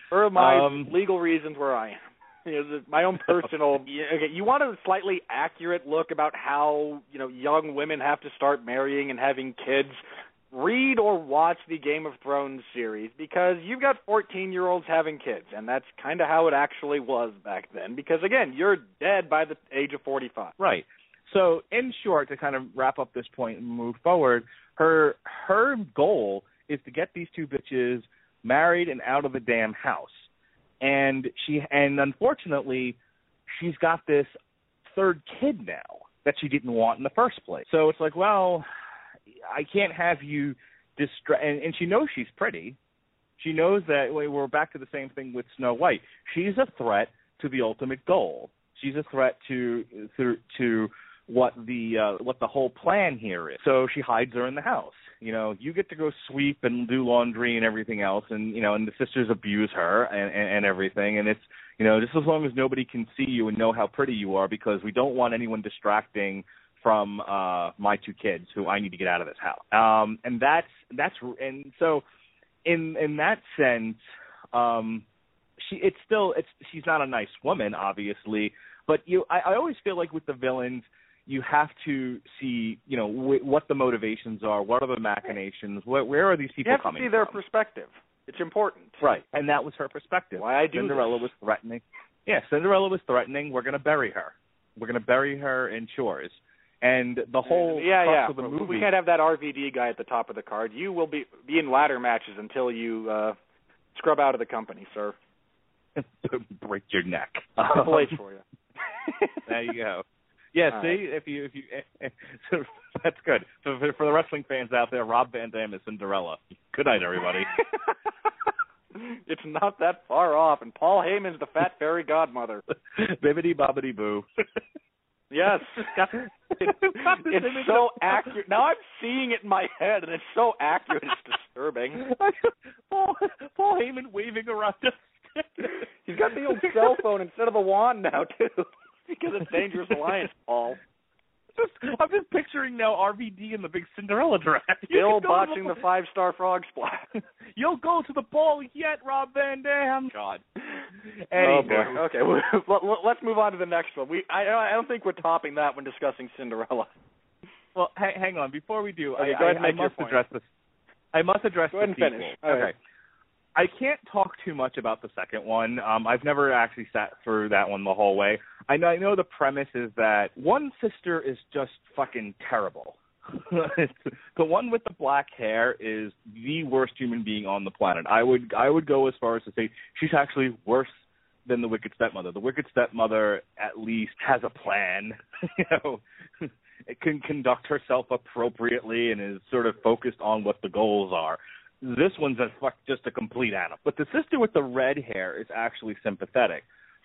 For my Um, legal reasons, where I am. You know, my own personal. okay, you want a slightly accurate look about how you know young women have to start marrying and having kids. Read or watch the Game of Thrones series because you've got 14 year olds having kids, and that's kind of how it actually was back then. Because again, you're dead by the age of 45. Right. So, in short, to kind of wrap up this point and move forward, her her goal is to get these two bitches married and out of the damn house. And she and unfortunately, she's got this third kid now that she didn't want in the first place. So it's like, well, I can't have you distra- and, and she knows she's pretty. She knows that we're back to the same thing with Snow White. She's a threat to the ultimate goal. She's a threat to to, to what the uh, what the whole plan here is. So she hides her in the house. You know, you get to go sweep and do laundry and everything else, and you know, and the sisters abuse her and, and, and everything. And it's you know, just as long as nobody can see you and know how pretty you are, because we don't want anyone distracting from uh my two kids who I need to get out of this house. Um and that's that's and so in in that sense um she it's still it's she's not a nice woman obviously, but you I, I always feel like with the villains you have to see, you know, wh- what the motivations are, what are the machinations, where, where are these people coming from. You have to see their from? perspective. It's important. Right, and that was her perspective. Why I do Cinderella this. was threatening. Yeah, Cinderella was threatening. We're going to bury her. We're going to bury her in shores. And the whole yeah, crux yeah. of the We- movie. We can't have that RVD guy at the top of the card. You will be be in ladder matches until you uh scrub out of the company, sir. break your neck. Triple H for you. there you go. Yeah, All see, right. if you if you so that's good. So for, for the wrestling fans out there, Rob Van Dam is Cinderella. Good night, everybody. it's not that far off, and Paul Heyman's the fat fairy godmother. Bibbity bobbity boo. Yes. Got- It, got this it's so accurate. Now I'm seeing it in my head, and it's so accurate. It's disturbing. Paul, Paul Heyman waving around. He's got the old cell phone instead of the wand now too, because it's Dangerous Alliance, Paul. Just, I'm just picturing now RVD in the big Cinderella dress. Still can go to botching the five star frog splash. You'll go to the ball yet, Rob Van Dam. God. Oh boy. Okay, well, let- let- let's move on to the next one. We I I don't think we're topping that when discussing Cinderella. Well, hang, hang on. Before we do, Okay, I, go ahead and I, I must address this. I must address Go ahead and sequel. finish. All okay. right. I can't talk too much about the second one. Um, I've never actually sat through that one the whole way. I know, I know the premise is that one sister is just fucking terrible. the one with the black hair is the worst human being on the planet. I would I would go as far as to say she's actually worse than the wicked stepmother. The wicked stepmother at least has a plan, you know, it can conduct herself appropriately and is sort of focused on what the goals are. This one's a fuck just a complete animal. But the sister with the red hair is actually sympathetic.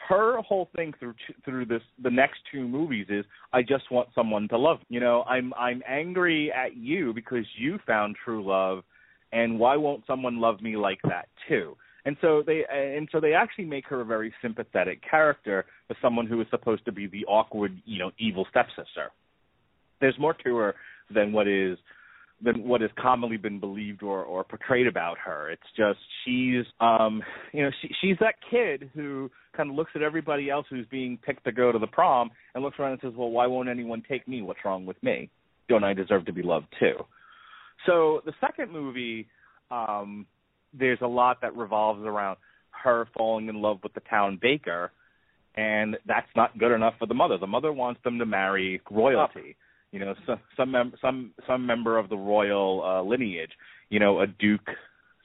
Her whole thing through through this the next two movies is I just want someone to love. me. You know, I'm I'm angry at you because you found true love and why won't someone love me like that too? And so they and so they actually make her a very sympathetic character for someone who is supposed to be the awkward, you know, evil stepsister. There's more to her than what is than what has commonly been believed or or portrayed about her. It's just she's um you know she she's that kid who kind of looks at everybody else who's being picked to go to the prom and looks around and says, "Well, why won't anyone take me? What's wrong with me? Don't I deserve to be loved too?" So the second movie um there's a lot that revolves around her falling in love with the town baker and that's not good enough for the mother. The mother wants them to marry royalty. You know, some some mem- some some member of the royal uh, lineage. You know, a duke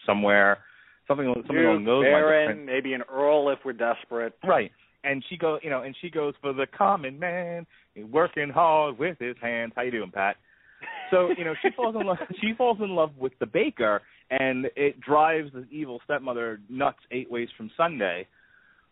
somewhere, something something Duke, along those Baron, lines. maybe an earl if we're desperate. Right. And she goes, you know, and she goes for the common man, working hard with his hands. How you doing, Pat? So you know, she falls in love. She falls in love with the baker, and it drives the evil stepmother nuts eight ways from Sunday.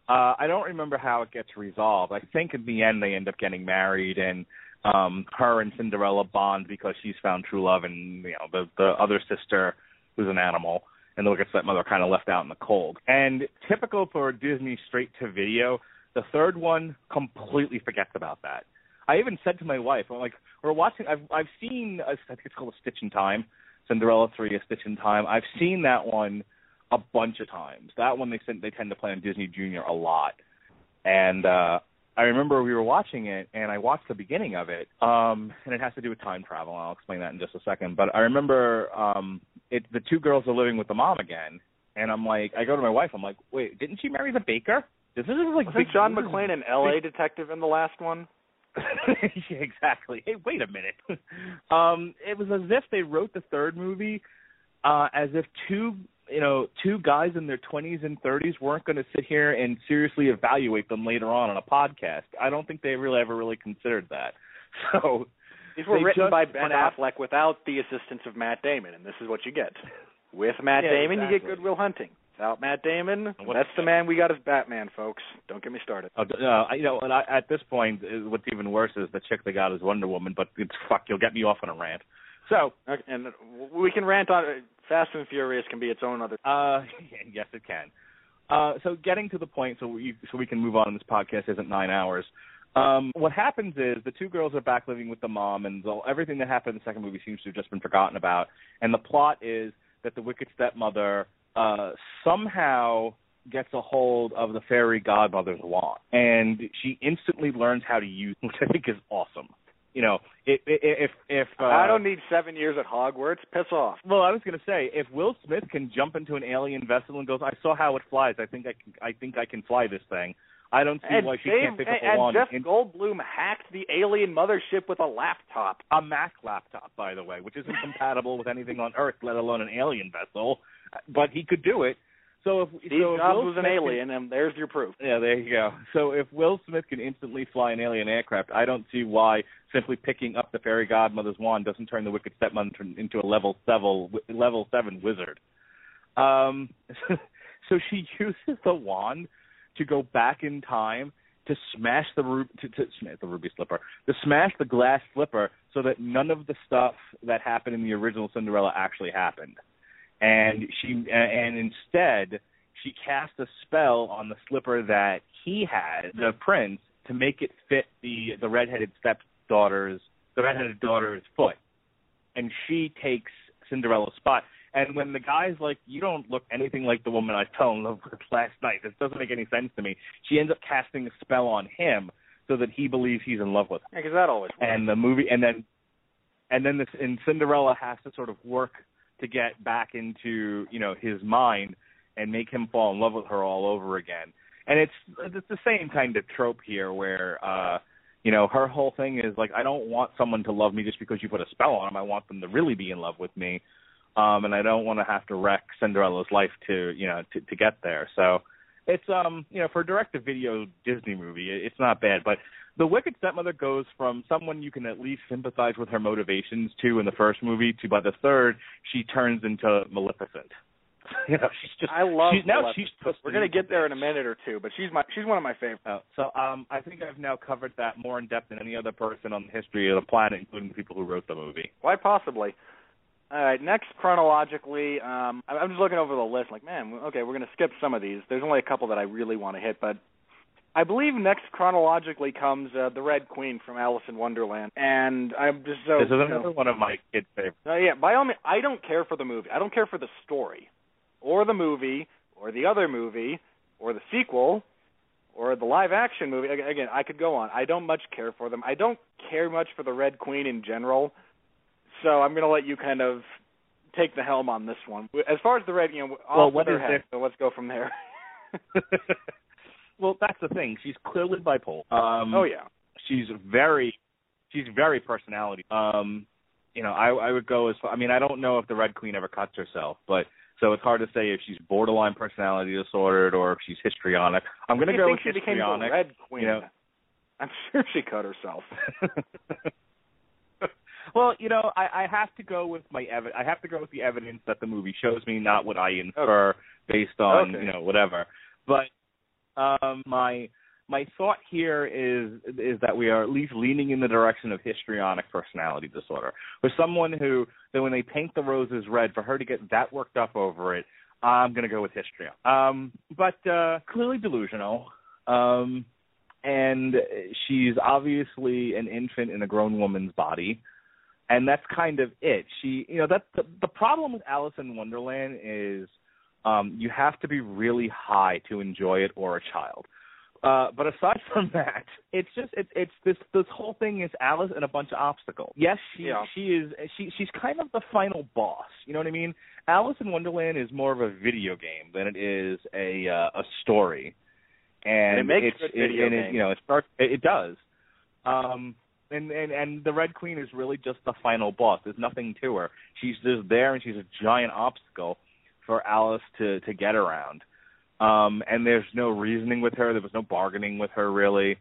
Uh, I don't remember how it gets resolved. I think in the end they end up getting married, and um, her and Cinderella bond because she's found true love, and you know the the other sister, who's an animal, and the wicked stepmother, kind of left out in the cold. And typical for Disney straight to video, the third one completely forgets about that. I even said to my wife, I'm like, we're watching. I've I've seen. A, I think it's called A Stitch in Time, Cinderella three, A Stitch in Time. I've seen that one a bunch of times. That one they they tend to play on Disney Junior a lot, and uh I remember we were watching it, and I watched the beginning of it, um, and it has to do with time travel. I'll explain that in just a second. But I remember um, it. The two girls are living with the mom again, and I'm like, I go to my wife. I'm like, wait, didn't she marry the baker? This is like Wasn't big, John McClane an L.A. detective in the last one? yeah, exactly. Hey, wait a minute. um, it was as if they wrote the third movie uh, as if two, you know, two guys in their 20s and 30s weren't going to sit here and seriously evaluate them later on on a podcast. I don't think they really ever really considered that. So These were written by Ben Affleck without the assistance of Matt Damon, and this is what you get. With Matt Yeah, Damon, you get. Good Will Hunting. Without Matt Damon, that's the man we got as Batman, folks. Don't get me started. Uh, uh, you know, and I, at this point, what's even worse is the chick they got is Wonder Woman. But it's fuck, you'll get me off on a rant. So, and we can rant on Fast and Furious can be its own other. uh, yes, it can. Uh, so, getting to the point, so we so we can move on. This podcast isn't nine hours. Um, what happens is the two girls are back living with the mom, and the, everything that happened in the second movie seems to have just been forgotten about. And the plot is that the wicked stepmother uh, somehow gets a hold of the fairy godmother's wand, and she instantly learns how to use, which I think is awesome. You know, if if if uh, I don't need seven years at Hogwarts. Piss off. well, I was going to say if Will Smith can jump into an alien vessel and goes, "I saw how it flies. I think I can. I think I can fly this thing." I don't see And, why she Dave, can't pick up and, a and wand. Jeff and- Goldblum hacked the alien mothership with a laptop. a Mac laptop, by the way, which isn't compatible with anything on Earth, let alone an alien vessel. But he could do it. So if Steve so Jobs was an Smith can- alien, and there's your proof. yeah, there you go. So if Will Smith can instantly fly an alien aircraft, I don't see why simply picking up the fairy godmother's wand doesn't turn the wicked stepmother into a level seven level seven wizard. Um, so she uses the wand to go back in time to smash the ru- to, to smash the ruby slipper to smash the glass slipper so that none of the stuff that happened in the original Cinderella actually happened, and she uh, and instead she cast a spell on the slipper that he had, the prince, to make it fit the the redheaded stepdaughter's the redheaded daughter's foot, and she takes Cinderella's spot. And when the guy's like, "You don't look anything like the woman I fell in love with last night. This doesn't make any sense to me," she ends up casting a spell on him so that he believes he's in love with her Yeah, because that always works. and the movie and then and then this and Cinderella has to sort of work to get back into you know his mind and make him fall in love with her all over again. And it's it's the same kind of trope here where uh you know her whole thing is like I don't want someone to love me just because you put a spell on them I want them to really be in love with me. Um and I don't want to have to wreck Cinderella's life to you know to to get there. So it's um you know for a direct to video Disney movie it, it's not bad but the wicked stepmother goes from someone you can at least sympathize with her motivations to in the first movie to by the third she turns into Maleficent. you know, she's just I love she's, now she's We're gonna get there in a minute or two, but she's my she's one of my favorites. Oh, so um I think I've now covered that more in depth than any other person on the history of the planet, including the people who wrote the movie. Quite possibly. All right, next chronologically, um, I'm just looking over the list. Like, man, okay, we're going to skip some of these. There's only a couple that I really want to hit, but I believe next chronologically comes uh, the Red Queen from Alice in Wonderland, and I'm just so. this is another one of my kids' favorites. Uh, yeah, by all means, I don't care for the movie. I don't care for the story, or the movie, or the other movie, or the sequel, or the live action movie. Ag- Again, I could go on. I don't much care for them. I don't care much for the Red Queen in general. So I'm going to let you kind of take the helm on this one. As far as the red, you know, Well, what is head. So let's go from there. well, that's the thing. She's clearly bipolar. Um oh yeah. she's very she's very personality. Um, you know, I I would go as far, I mean, I don't know if the Red Queen ever cuts herself, but so it's hard to say if she's borderline personality disordered or if she's histrionic. I'm going to go think with she became the histrionic. Red Queen? you know. I'm sure she cut herself. well, you know, I, I have to go with my evi- I have to go with the evidence that the movie shows me, not what I infer based on Okay. you know whatever. But Um, my my thought here is is that we are at least leaning in the direction of histrionic personality disorder. For someone who that when they paint the roses red, for her to get that worked up over it, I'm gonna go with histrionic. Um, but uh, clearly delusional. Um, and she's obviously an infant in a grown woman's body and that's kind of it. She you know that the, the problem with alice in wonderland is um you have to be really high to enjoy it or a child. Uh but aside from that it's just it's it's this this whole thing is alice and a bunch of obstacles. Yes she Yeah. she is she she's kind of the final boss. You know what i mean? Alice in wonderland is more of a video game than it is a uh, a story. And, And it makes it's it, video and it, you know it starts it, it does. Um and and and the red queen is really just the final boss. There's nothing to her. She's just there and she's a giant obstacle for alice to to get around. Um and there's no reasoning with her. There was no bargaining with her really.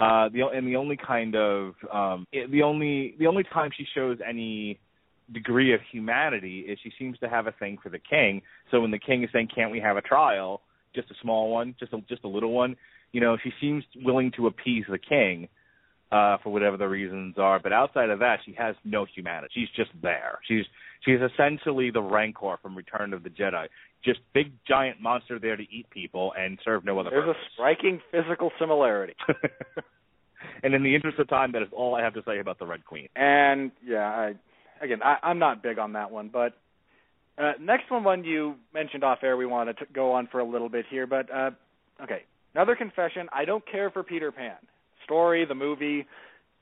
Uh the and the only kind of um the only the only time she shows any degree of humanity is she seems to have a thing for the king. So when the king is saying can't we have a trial? Just a small one just a just a little one you know she seems willing to appease the king uh for whatever the reasons are but outside of that she has no humanity she's just there she's she's essentially the rancor from return of the jedi just big giant monster there to eat people and serve no other purpose. There's a striking physical similarity. and in the interest of time that is all i have to say about the red queen And yeah, I again I, I'm not big on that one, but uh next one one you mentioned off air we want to go on for a little bit here, but uh okay. Another confession, I don't care for Peter Pan. Story, the movie.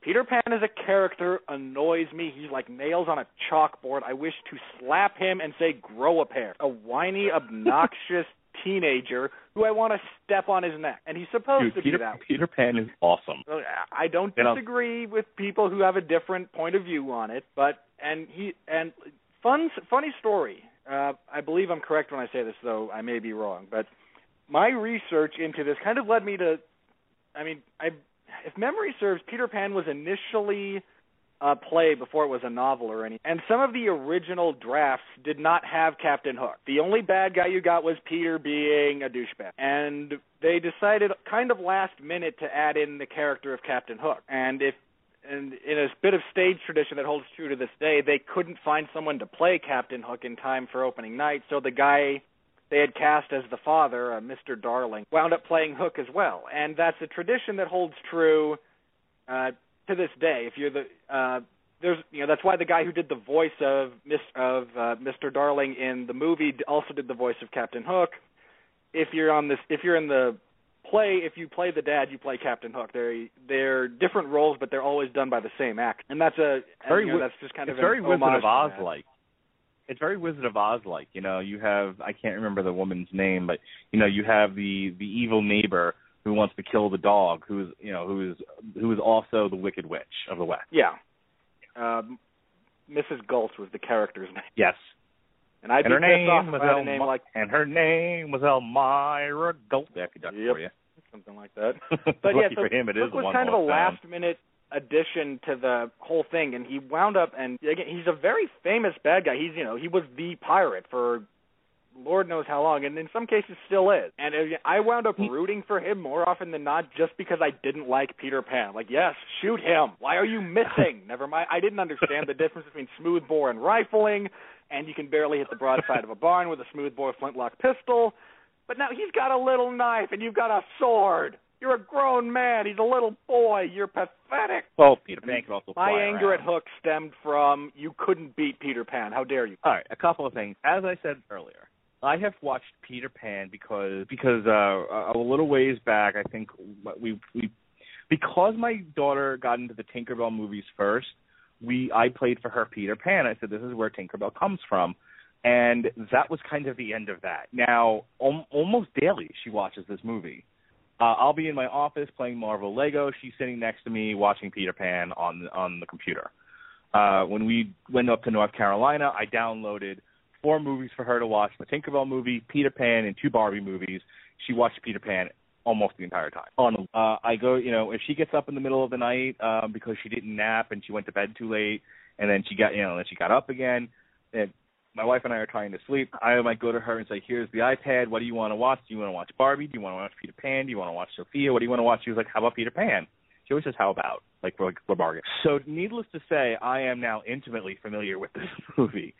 Peter Pan as a character annoys me. He's like nails on a chalkboard. I wish to slap him and say, grow a pair. A whiny, obnoxious teenager who I want to step on his neck. And he's supposed Dude, to peter, be that peter pan is awesome I don't disagree with people who have a different point of view on it, but and he and fun funny story. Uh, I believe I'm correct when I say this, though I may be wrong. But my research into this kind of led me to, I mean, I if memory serves, Peter Pan was initially a play before it was a novel or any, and some of the original drafts did not have Captain Hook. The only bad guy you got was Peter being a douchebag, and they decided kind of last minute to add in the character of Captain Hook. And if and in a bit of stage tradition that holds true to this day, they couldn't find someone to play Captain Hook in time for opening night, so the guy they had cast as the father, uh, Mr. Darling, wound up playing Hook as well. And that's a tradition that holds true uh, to this day. If you're the uh, there's you know that's why the guy who did the voice of Miss of uh, Mr. Darling in the movie also did the voice of Captain Hook. If you're on this, if you're in the play, if you play the dad, you play Captain Hook. They're they're different roles, but they're always done by the same actor. And that's a Very you know, that's just kind it's of very Wizard of Oz like. It's very Wizard of Oz like. You know, you have I can't remember the woman's name, but you know, you have the the evil neighbor who wants to kill the dog, who's you know, who is who is also the Wicked Witch of the West. Yeah. Um, Mrs. Gulch was the character's name, Yes. and I'd and her off name was I had El- name like and her name was Elmira could Yep. for you. something like that. but yeah, Lucky so for him, it is was one kind of a last minute addition to the whole thing, and he wound up and again he's a very famous bad guy. He's you know he was the pirate for Lord knows how long, and in some cases still is. And uh, I wound up rooting for him more often than not, just because I didn't like Peter Pan. Like, yes, shoot him. Why are you missing? Never mind. I didn't understand the difference between smoothbore and rifling, and you can barely hit the broadside of a barn with a smoothbore flintlock pistol. But now he's got a little knife, and you've got a sword. You're a grown man. He's a little boy. You're pathetic. Well, Peter Pan could also My anger around. at Hook stemmed from you couldn't beat Peter Pan. How dare you? All right, a couple of things. As I said earlier, I have watched Peter Pan because because uh, a little ways back, I think we we because my daughter got into the Tinkerbell movies first. We I played for her Peter Pan. I said this is where Tinkerbell comes from, and that was kind of the end of that. Now, al- almost daily she watches this movie. Uh, I'll be in my office playing Marvel Lego. She's sitting next to me watching Peter Pan on on the computer. Uh, when we went up to North Carolina, I downloaded four movies for her to watch: the Tinkerbell movie, Peter Pan, and two Barbie movies. She watched Peter Pan almost the entire time. On uh, I go, you know, if she gets up in the middle of the night um, because she didn't nap and she went to bed too late, and then she got, you know, then she got up again. And my wife and I are trying to sleep, I might go to her and say, "Here's the iPad. What do you want to watch? Do you want to watch Barbie? Do you want to watch Peter Pan? Do you want to watch Sofia? What do you want to watch?" She was like, "How about Peter Pan?" She always says, "How about?" Like we're, we're bargain. So, needless to say, I am now intimately familiar with this movie.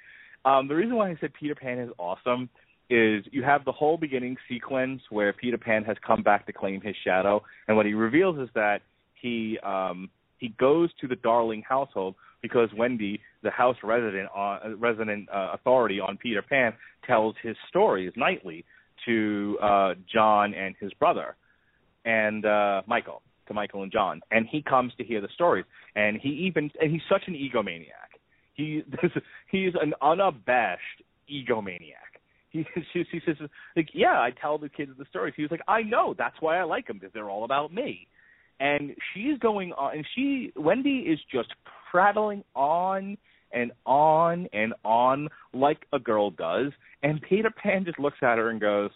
Um, the reason why I said Peter Pan is awesome is you have the whole beginning sequence where Peter Pan has come back to claim his shadow, and what he reveals is that he um, he goes to the Darling household because Wendy, the house resident on resident uh, authority on Peter Pan, tells his stories nightly to uh, John and his brother, and uh, Michael to Michael and John, and he comes to hear the stories, and he even and he's such an egomaniac. He he's an unabashed egomaniac. He, he, he says like, yeah, I tell the kids the stories. He was like, I know, that's why I like them because they're all about me. And she's going on, and she Wendy is just prattling on and on and on like a girl does. And Peter Pan just looks at her and goes,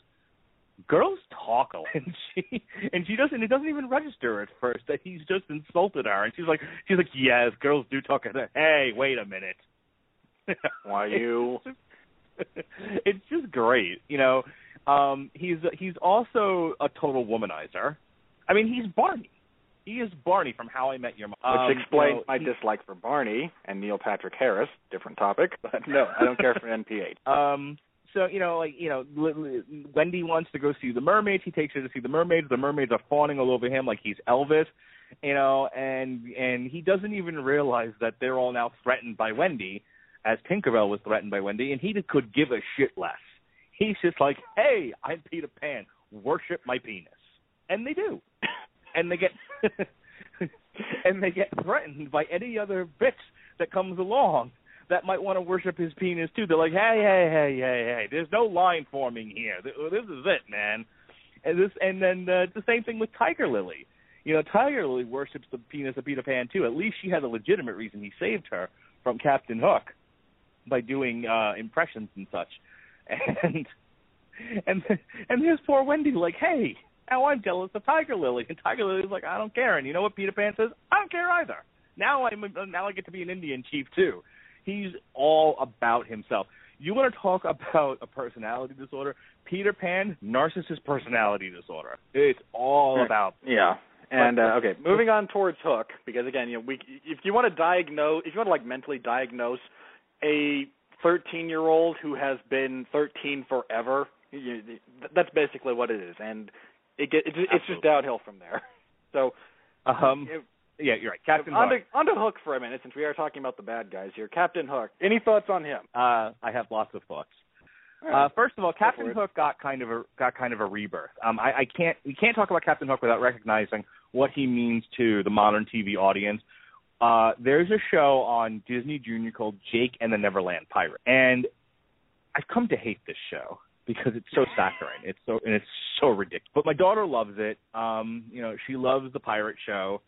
"Girls talk a lot." And she and she doesn't. It doesn't even register at first that he's just insulted her. And she's like, she's like, "Yes, girls do talk." and Hey, wait a minute. Why you? it's just great, you know. Um, he's he's also a total womanizer. I mean, he's Barney. He is Barney from How I Met Your Mother. Which um, explains you know, my he- dislike for Barney and Neil Patrick Harris. Different topic, but no, I don't care for NPH. Um, so you know, like you know, L- L- Wendy wants to go see the mermaids. He takes her to see the mermaids. The mermaids are fawning all over him like he's Elvis, you know, and and he doesn't even realize that they're all now threatened by Wendy, as Tinkerbell was threatened by Wendy, and he just could give a shit less. He's just like, hey, I'm Peter Pan. Worship my penis, and they do, and they get. and they get threatened by any other bitch that comes along that might want to worship his penis too. They're like, hey, hey, hey, hey, hey, there's no line forming here. This is it, man. And this, and then uh, the same thing with Tiger Lily. You know, Tiger Lily worships the penis of Peter Pan too. At least she had a legitimate reason he saved her from Captain Hook by doing uh impressions and such. And and and here's poor Wendy like, hey, now I'm jealous of Tiger Lily, and Tiger Lily's like, I don't care. And you know what Peter Pan says? I don't care either. Now I'm now I get to be an Indian chief too. He's all about himself. You want to talk about a personality disorder? Peter Pan, narcissist personality disorder. It's all about Yeah. And uh, okay, moving on towards Hook, because again, you know, we if you want to diagnose, if you want to like mentally diagnose a 13 year old who has been 13 forever, you, that's basically what it is, and it get, it's, it's just downhill from there. So um you yeah, you're right. Captain on Hook. to, on to Hook for a minute, since we are talking about the bad guys here. Captain Hook. Any thoughts on him? Uh, I have lots of thoughts. All Uh, first of all, Captain. Hook got kind of a got kind of a rebirth. Um, I, I can't we can't talk about Captain Hook without recognizing what he means to the modern TV audience. Uh, there's a show on Disney Junior called Jake and the Neverland Pirate, and I've come to hate this show because it's so saccharine. It's so and it's so ridiculous. But my daughter loves it. Um, you know, she loves the pirate show,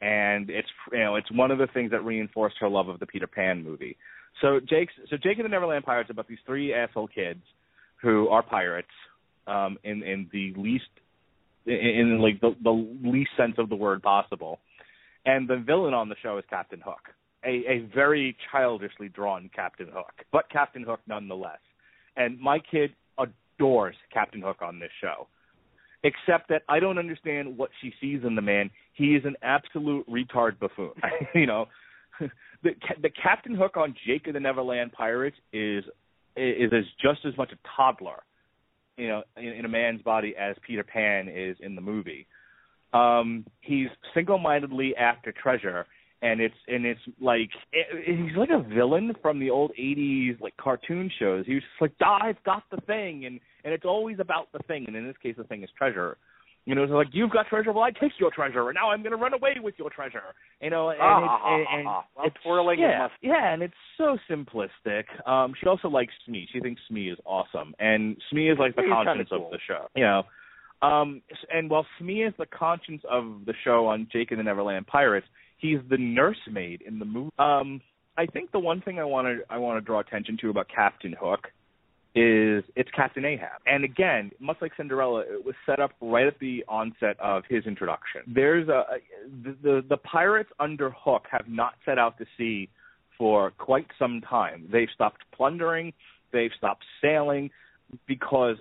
and it's you know it's one of the things that reinforced her love of the Peter Pan movie. So Jake's so Jake and the Neverland Pirates about these three asshole kids who are pirates um in in the least in, in like the the least sense of the word possible. And the villain on the show is Captain Hook. A a very childishly drawn Captain Hook, but Captain Hook nonetheless. And my kid adores Captain Hook on this show. Except that I don't understand what she sees in the man. He is an absolute retard buffoon. you know, the the Captain Hook on Jake and the Neverland Pirates is is as just as much a toddler, you know, in, in a man's body as Peter Pan is in the movie. Um, he's single-mindedly after treasure, and it's and it's like it, he's like a villain from the old '80s like cartoon shows. He was just like, "Ah, I've got the thing," and and it's always about the thing. And in this case, the thing is treasure. You know, it's like you've got treasure. Well, I take your treasure, and now I'm going to run away with your treasure. You know, and, Ah, it's, and, and. While it's twirling yeah, yeah, and it's so simplistic. Um, she also likes Smee. She thinks Smee is awesome, and Smee is like the He's conscience cool. of the show. You know, um, and while Smee is the conscience of the show on Jake and the Neverland Pirates, he's the nursemaid in the movie. Um, I think the one thing I want to I want to draw attention to about Captain Hook is it's Captain Ahab. And again, much like Cinderella, it was set up right at the onset of his introduction. There's a the the, the pirates under Hook have not set out to sea for quite some time. They've stopped plundering. they've stopped sailing because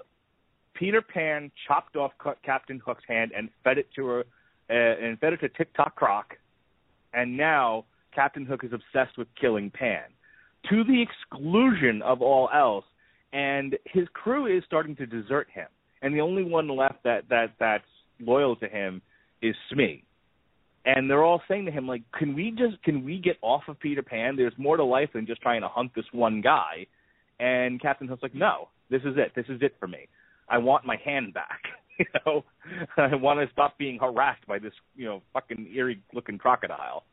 Peter Pan chopped off Captain Hook's hand and fed it to her, uh, and fed it to Tick Tock Croc, and now Captain Hook is obsessed with killing Pan, to the exclusion of all else, and his crew is starting to desert him, and the only one left that that that's loyal to him is Smee. And they're all saying to him, like, can we just can we get off of Peter Pan? There's more to life than just trying to hunt this one guy. And Captain Hook's like, no, this is it. This is it for me. I want my hand back. you know, I want to stop being harassed by this, you know, fucking eerie looking crocodile.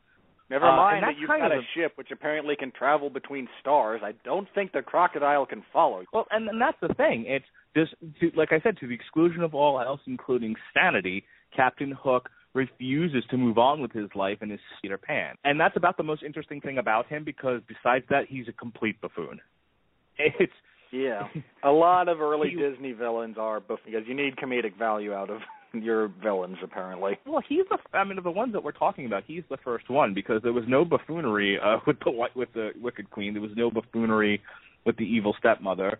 Never Uh, mind and that you've got a a- ship which apparently can travel between stars. I don't think the crocodile can follow you. Well, and, and that's the thing. It's just, to, like I said, to the exclusion of all else, including sanity, Captain Hook refuses to move on with his life and is Peter Pan. And that's about the most interesting thing about him because besides that, he's a complete buffoon. It's Yeah, a lot of early He- Disney villains are because you need comedic value out of your villains. Apparently, well, he's the. I mean, of the ones that we're talking about, he's the first one because there was no buffoonery uh, with the wi- with the Wicked Queen. There was no buffoonery with the evil stepmother.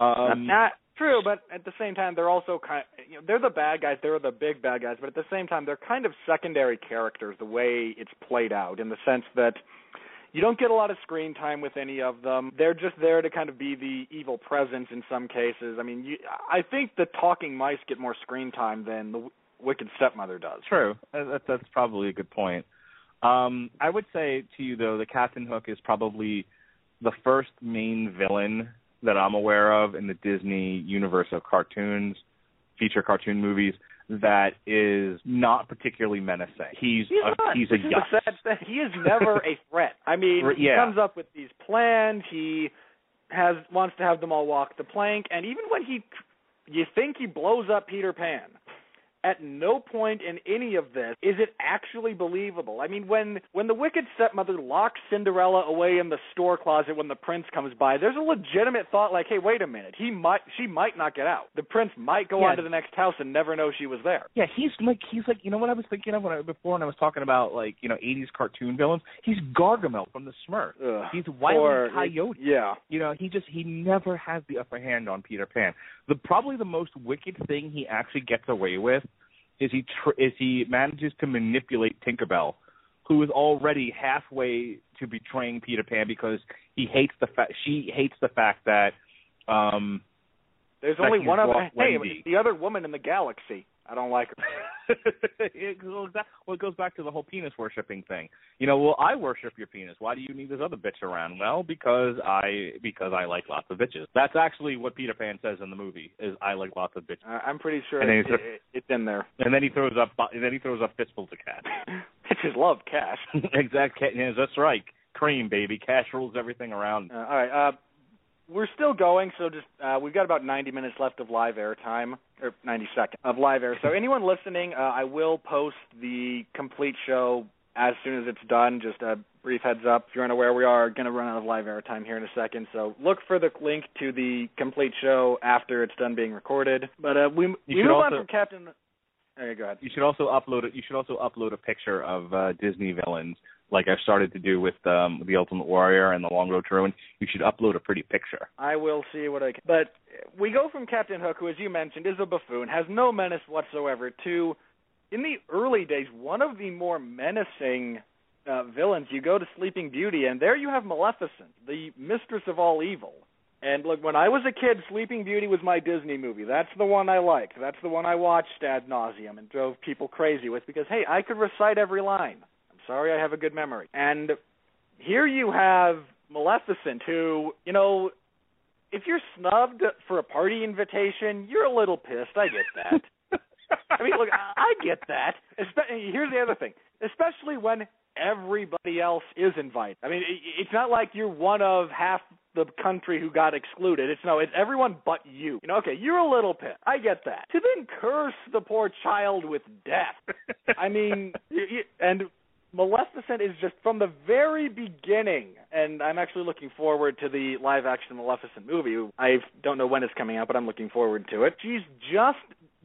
Um, not true, but at the same time, they're also kind. You know, they're the bad guys. They're the big bad guys, but at the same time, they're kind of secondary characters. The way it's played out, in the sense that you don't get a lot of screen time with any of them. They're just there to kind of be the evil presence in some cases. I mean, you, I think the talking mice get more screen time than the wicked stepmother does. True. That, that's probably a good point. Um, I would say to you though, the Captain Hook is probably the first main villain that I'm aware of in the Disney universe of cartoons, feature cartoon movies that is not particularly menacing. He's He's a, not. he's a yuck. the sad thing. He is never a threat. I mean, R- he comes up with these plans. He has wants to have them all walk the plank, and even when he, you think he blows up Peter Pan. At no point in any of this is it actually believable. I mean, when when the wicked stepmother locks Cinderella away in the store closet when the prince comes by, there's a legitimate thought like, "Hey, wait a minute. He might she might not get out. The prince might go Yeah. on to the next house and never know she was there." Yeah, he's like he's like you know what I was thinking of when I before when I was talking about like you know 80s cartoon villains. He's Gargamel from the Smurfs. Ugh, He's Wile E. Coyote. Yeah. You know, he just he never has the upper hand on Peter Pan. The probably the most wicked thing he actually gets away with is he tr- is he manages to manipulate Tinkerbell, who is already halfway to betraying Peter Pan because he hates the fact she hates the fact that um There's Like only one other. Hey, the other woman in the galaxy. I don't like her. it, well, that, well, it goes back to the whole penis worshipping thing. You know, well, I worship your penis. Why do you need this other bitch around? Well, because I because I like lots of bitches. That's actually what Peter Pan says in the movie. Is I like lots of bitches. Uh, I'm pretty sure it, it, it's in there. And then he throws up and then he throws up fistfuls of cash. Bitches love cash. exactly. Yes, that's right. Cream, baby. Cash rules everything around. Uh, all right. Uh, we're still going, so just uh, we've got about 90 minutes left of live air time, or 90 seconds of live air. So anyone listening, uh, I will post the complete show as soon as it's done. Just a brief heads up. If you're unaware, we are going to run out of live air time here in a second. So look for the link to the complete show after it's done being recorded. But uh, we we should move on also- from Captain. Okay, go ahead. You should also upload it. You should also upload a picture of uh, Disney villains, like I've started to do with um, the Ultimate Warrior and the Long Road to Ruin. You should upload a pretty picture. I will see what I can. But we go from Captain Hook, who, as you mentioned, is a buffoon, has no menace whatsoever, to, in the early days, one of the more menacing uh, villains. You go to Sleeping Beauty, and there you have Maleficent, the mistress of all evil. And look, when I was a kid, Sleeping Beauty was my Disney movie. That's the one I liked. That's the one I watched ad nauseum and drove people crazy with because, hey, I could recite every line. Sorry, I have a good memory. And here you have Maleficent, who, you know, if you're snubbed for a party invitation, you're a little pissed. I get that. I mean, look, I get that. Espe- Here's the other thing, especially when everybody else is invited. I mean, it's not like you're one of half the country who got excluded. It's no, it's everyone but you. You know, okay, you're a little pissed. I get that. To then curse the poor child with death. I mean, and Maleficent is just from the very beginning, and I'm actually looking forward to the live action Maleficent movie. I don't know when it's coming out, but I'm looking forward to it. She's just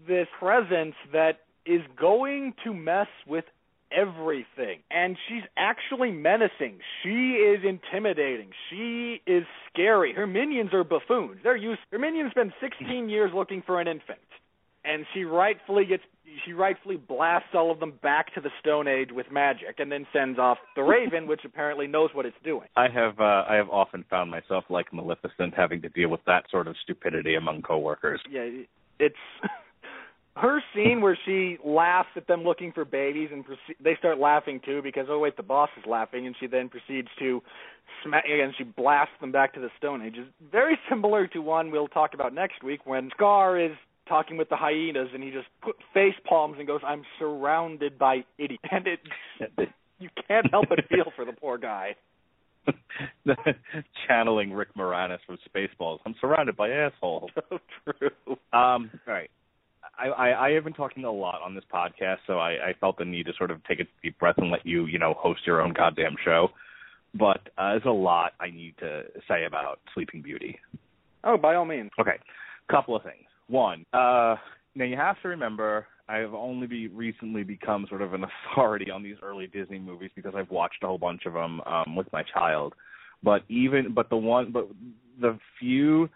this presence that is going to mess with everything. And she's actually menacing. She is intimidating. She is scary. Her minions are buffoons. They're used her minions spend 16 years looking for an infant. And she rightfully gets she rightfully blasts all of them back to the Stone Age with magic, and then sends off the Raven, which apparently knows what it's doing. I have uh, I have often found myself like Maleficent, having to deal with that sort of stupidity among coworkers. Yeah, it's her scene where she laughs at them looking for babies, and proce- they start laughing too because oh wait, the boss is laughing, and she then proceeds to smack and she blasts them back to the Stone Age. Is very similar to one we'll talk about next week when Scar is talking with the hyenas and he just put face palms and goes, "I'm surrounded by idiots," and it you can't help but feel for the poor guy. Channeling Rick Moranis from Spaceballs. I'm surrounded by assholes. So true. Um, all right. I, I, I have been talking a lot on this podcast, so I, I felt the need to sort of take a deep breath and let you, you know, host your own goddamn show. But uh, there's a lot I need to say about Sleeping Beauty. Oh, by all means. Okay, couple of things. One, uh, now you have to remember I've only be recently become sort of an authority on these early Disney movies because I've watched a whole bunch of them um, with my child. But even but the one but the few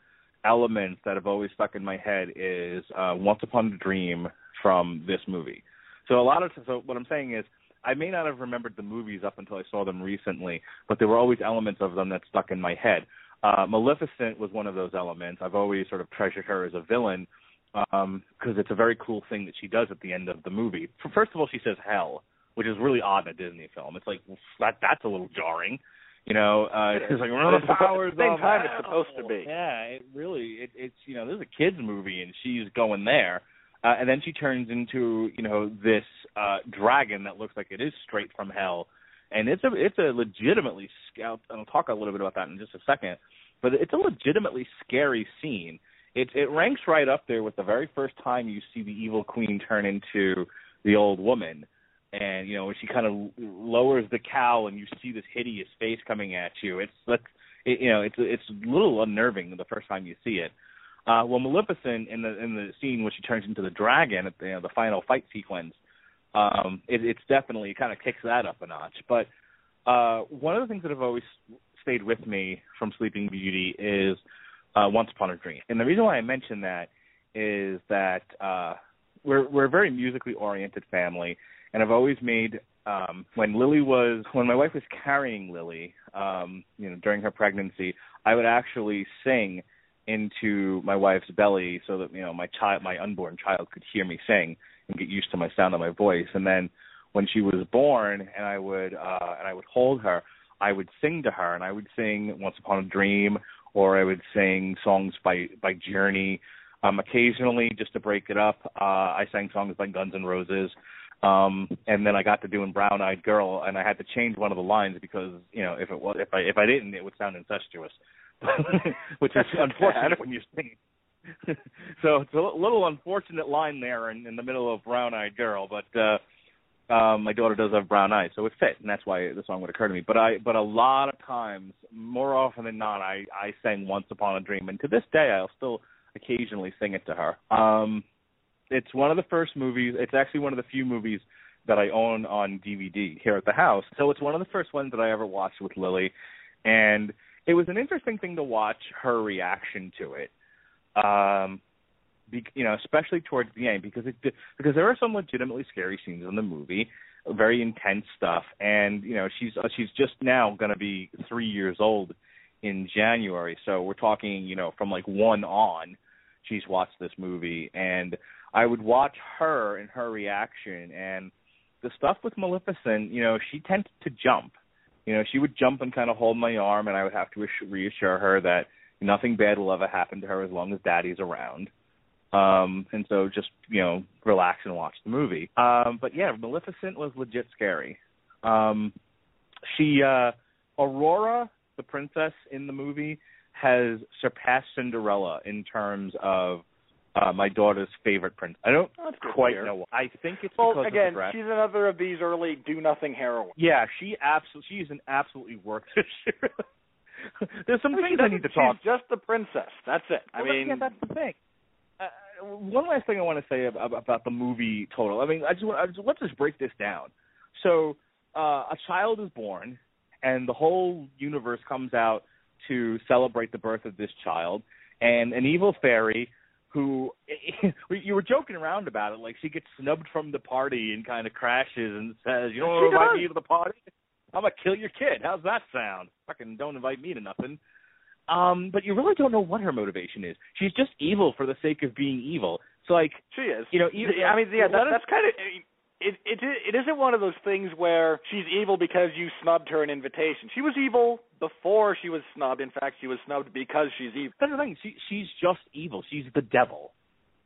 elements that have always stuck in my head is uh, Once Upon a Dream from this movie. So a lot of so what I'm saying is I may not have remembered the movies up until I saw them recently, but there were always elements of them that stuck in my head. Uh, Maleficent was one of those elements. I've always sort of treasured her as a villain because um, it's a very cool thing that she does at the end of the movie. First of all, she says hell, which is really odd in a Disney film. It's like that that's a little jarring. You know, uh, it's like one of the powers. Same time, it's supposed to be. Yeah, it really. It, it's you know, this is a kids movie, and she's going there, uh, and then she turns into you know this uh dragon that looks like it is straight from hell, and it's a it's a legitimately. And I'll talk a little bit about that in just a second, but it's a legitimately scary scene. It it ranks right up there with the very first time you see the evil queen turn into the old woman and you know when she kind of lowers the cowl and you see this hideous face coming at you it's that's it, you know it's it's a little unnerving the first time you see it uh well maleficent in the in the scene when she turns into the dragon at the you know, the final fight sequence um it, it's definitely it kind of kicks that up a notch. But uh one of the things that have always stayed with me from sleeping beauty is uh once upon a dream. And the reason why i mention that is that uh we're we're a very musically oriented family. And I've always made um when Lily was when my wife was carrying Lily, um, you know, during her pregnancy, I would actually sing into my wife's belly so that, you know, my child my unborn child could hear me sing and get used to my sound and my voice. And then when she was born and I would uh and I would hold her, I would sing to her and I would sing Once Upon a Dream or I would sing songs by by Journey. Um occasionally just to break it up, uh I sang songs by Guns N' Roses um and then I got to doing Brown Eyed Girl and I had to change one of the lines because you know if it was if I if I didn't it would sound incestuous which is unfortunate when you sing so it's a little unfortunate line there in, in the middle of Brown Eyed Girl but uh um my daughter does have brown eyes so it fit and that's why the song would occur to me but I but a lot of times more often than not I I sang Once Upon a Dream and to this day I'll still occasionally sing it to her um it's one of the first movies. It's actually one of the few movies that I own on DVD here at the house. So it's one of the first ones that I ever watched with Lily, and it was an interesting thing to watch her reaction to it. Um, be, you know, especially towards the end because it because there are some legitimately scary scenes in the movie, very intense stuff, and you know she's uh, she's just now going to be three years old in January, so we're talking you know from like one on, she's watched this movie and I would watch her and her reaction and the stuff with Maleficent, you know, she tended to jump. You know, she would jump and kind of hold my arm and I would have to reassure her that nothing bad will ever happen to her as long as daddy's around. Um and so just, you know, relax and watch the movie. Um but yeah, Maleficent was legit scary. Um she uh Aurora, the princess in the movie, has surpassed Cinderella in terms of uh, my daughter's favorite prince. I don't That's quite know. why. I think it's Well, because again, of the dress. she's another of these early do-nothing heroines. Yeah, she absolutely she's an absolutely work. There's some things I need to talk. She's just the princess. That's it. I Well, mean, yeah, that's the thing. Uh, one last thing I want to say about, about the movie total. I mean, I just, want, I just let's just break this down. So uh, a child is born, and the whole universe comes out to celebrate the birth of this child, and an evil fairy who you were joking around about it, like she gets snubbed from the party and kind of crashes and says, "You don't want to invite me to the party? I'm gonna kill your kid. How's that sound? Fucking don't invite me to nothing." Um, but you really don't know what her motivation is. She's just evil for the sake of being evil. So like She is. you know, evil, I mean, yeah, that, that's kind of. It it it isn't one of those things where she's evil because you snubbed her an invitation. She was evil before she was snubbed. In fact, she was snubbed because she's evil. That's the thing. She she's just evil. She's the devil.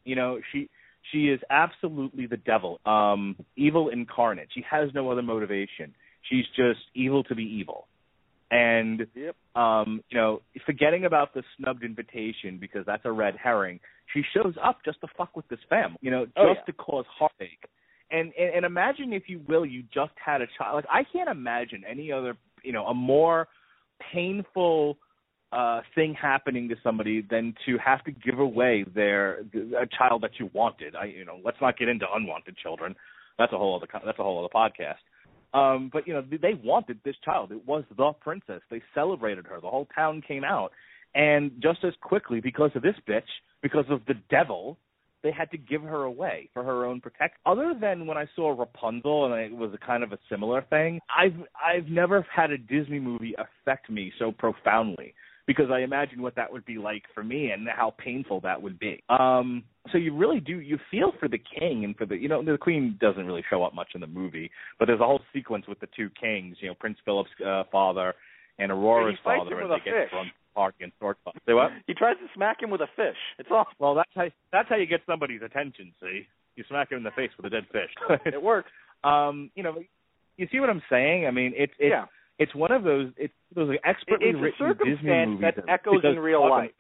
You know, she she is absolutely the devil. Um evil incarnate. She has no other motivation. She's just evil to be evil. And Yep. um, you know, forgetting about the snubbed invitation because that's a red herring. She shows up just to fuck with this family, you know, just Oh, yeah. to cause heartache. And, and and imagine if you will, you just had a child. Like I can't imagine any other, you know, a more painful uh thing happening to somebody than to have to give away their a child that you wanted. I you know, let's not get into unwanted children. That's a whole other that's a whole other podcast. Um, but you know, they wanted this child. It was the princess. They celebrated her. The whole town came out, and just as quickly, because of this bitch, because of the devil, they had to give her away for her own protection. Other than when I saw Rapunzel, and it was a kind of a similar thing, I've I've never had a Disney movie affect me so profoundly because I imagine what that would be like for me and how painful that would be. Um, so you really do you feel for the king and for the you know the queen doesn't really show up much in the movie, but there's a whole sequence with the two kings, you know Prince Philip's uh, father and Aurora's fights father, and they get fish. drunk party and sword fight. Say what? He tries to smack him with a fish. It's awful. Well, that's how that's how you get somebody's attention. See, you smack him in the face with a dead fish. It works. um, you know, you see what I'm saying? I mean, it's it's yeah. It's one of those it's those expertly It's a written Disney movies that echoes in real life.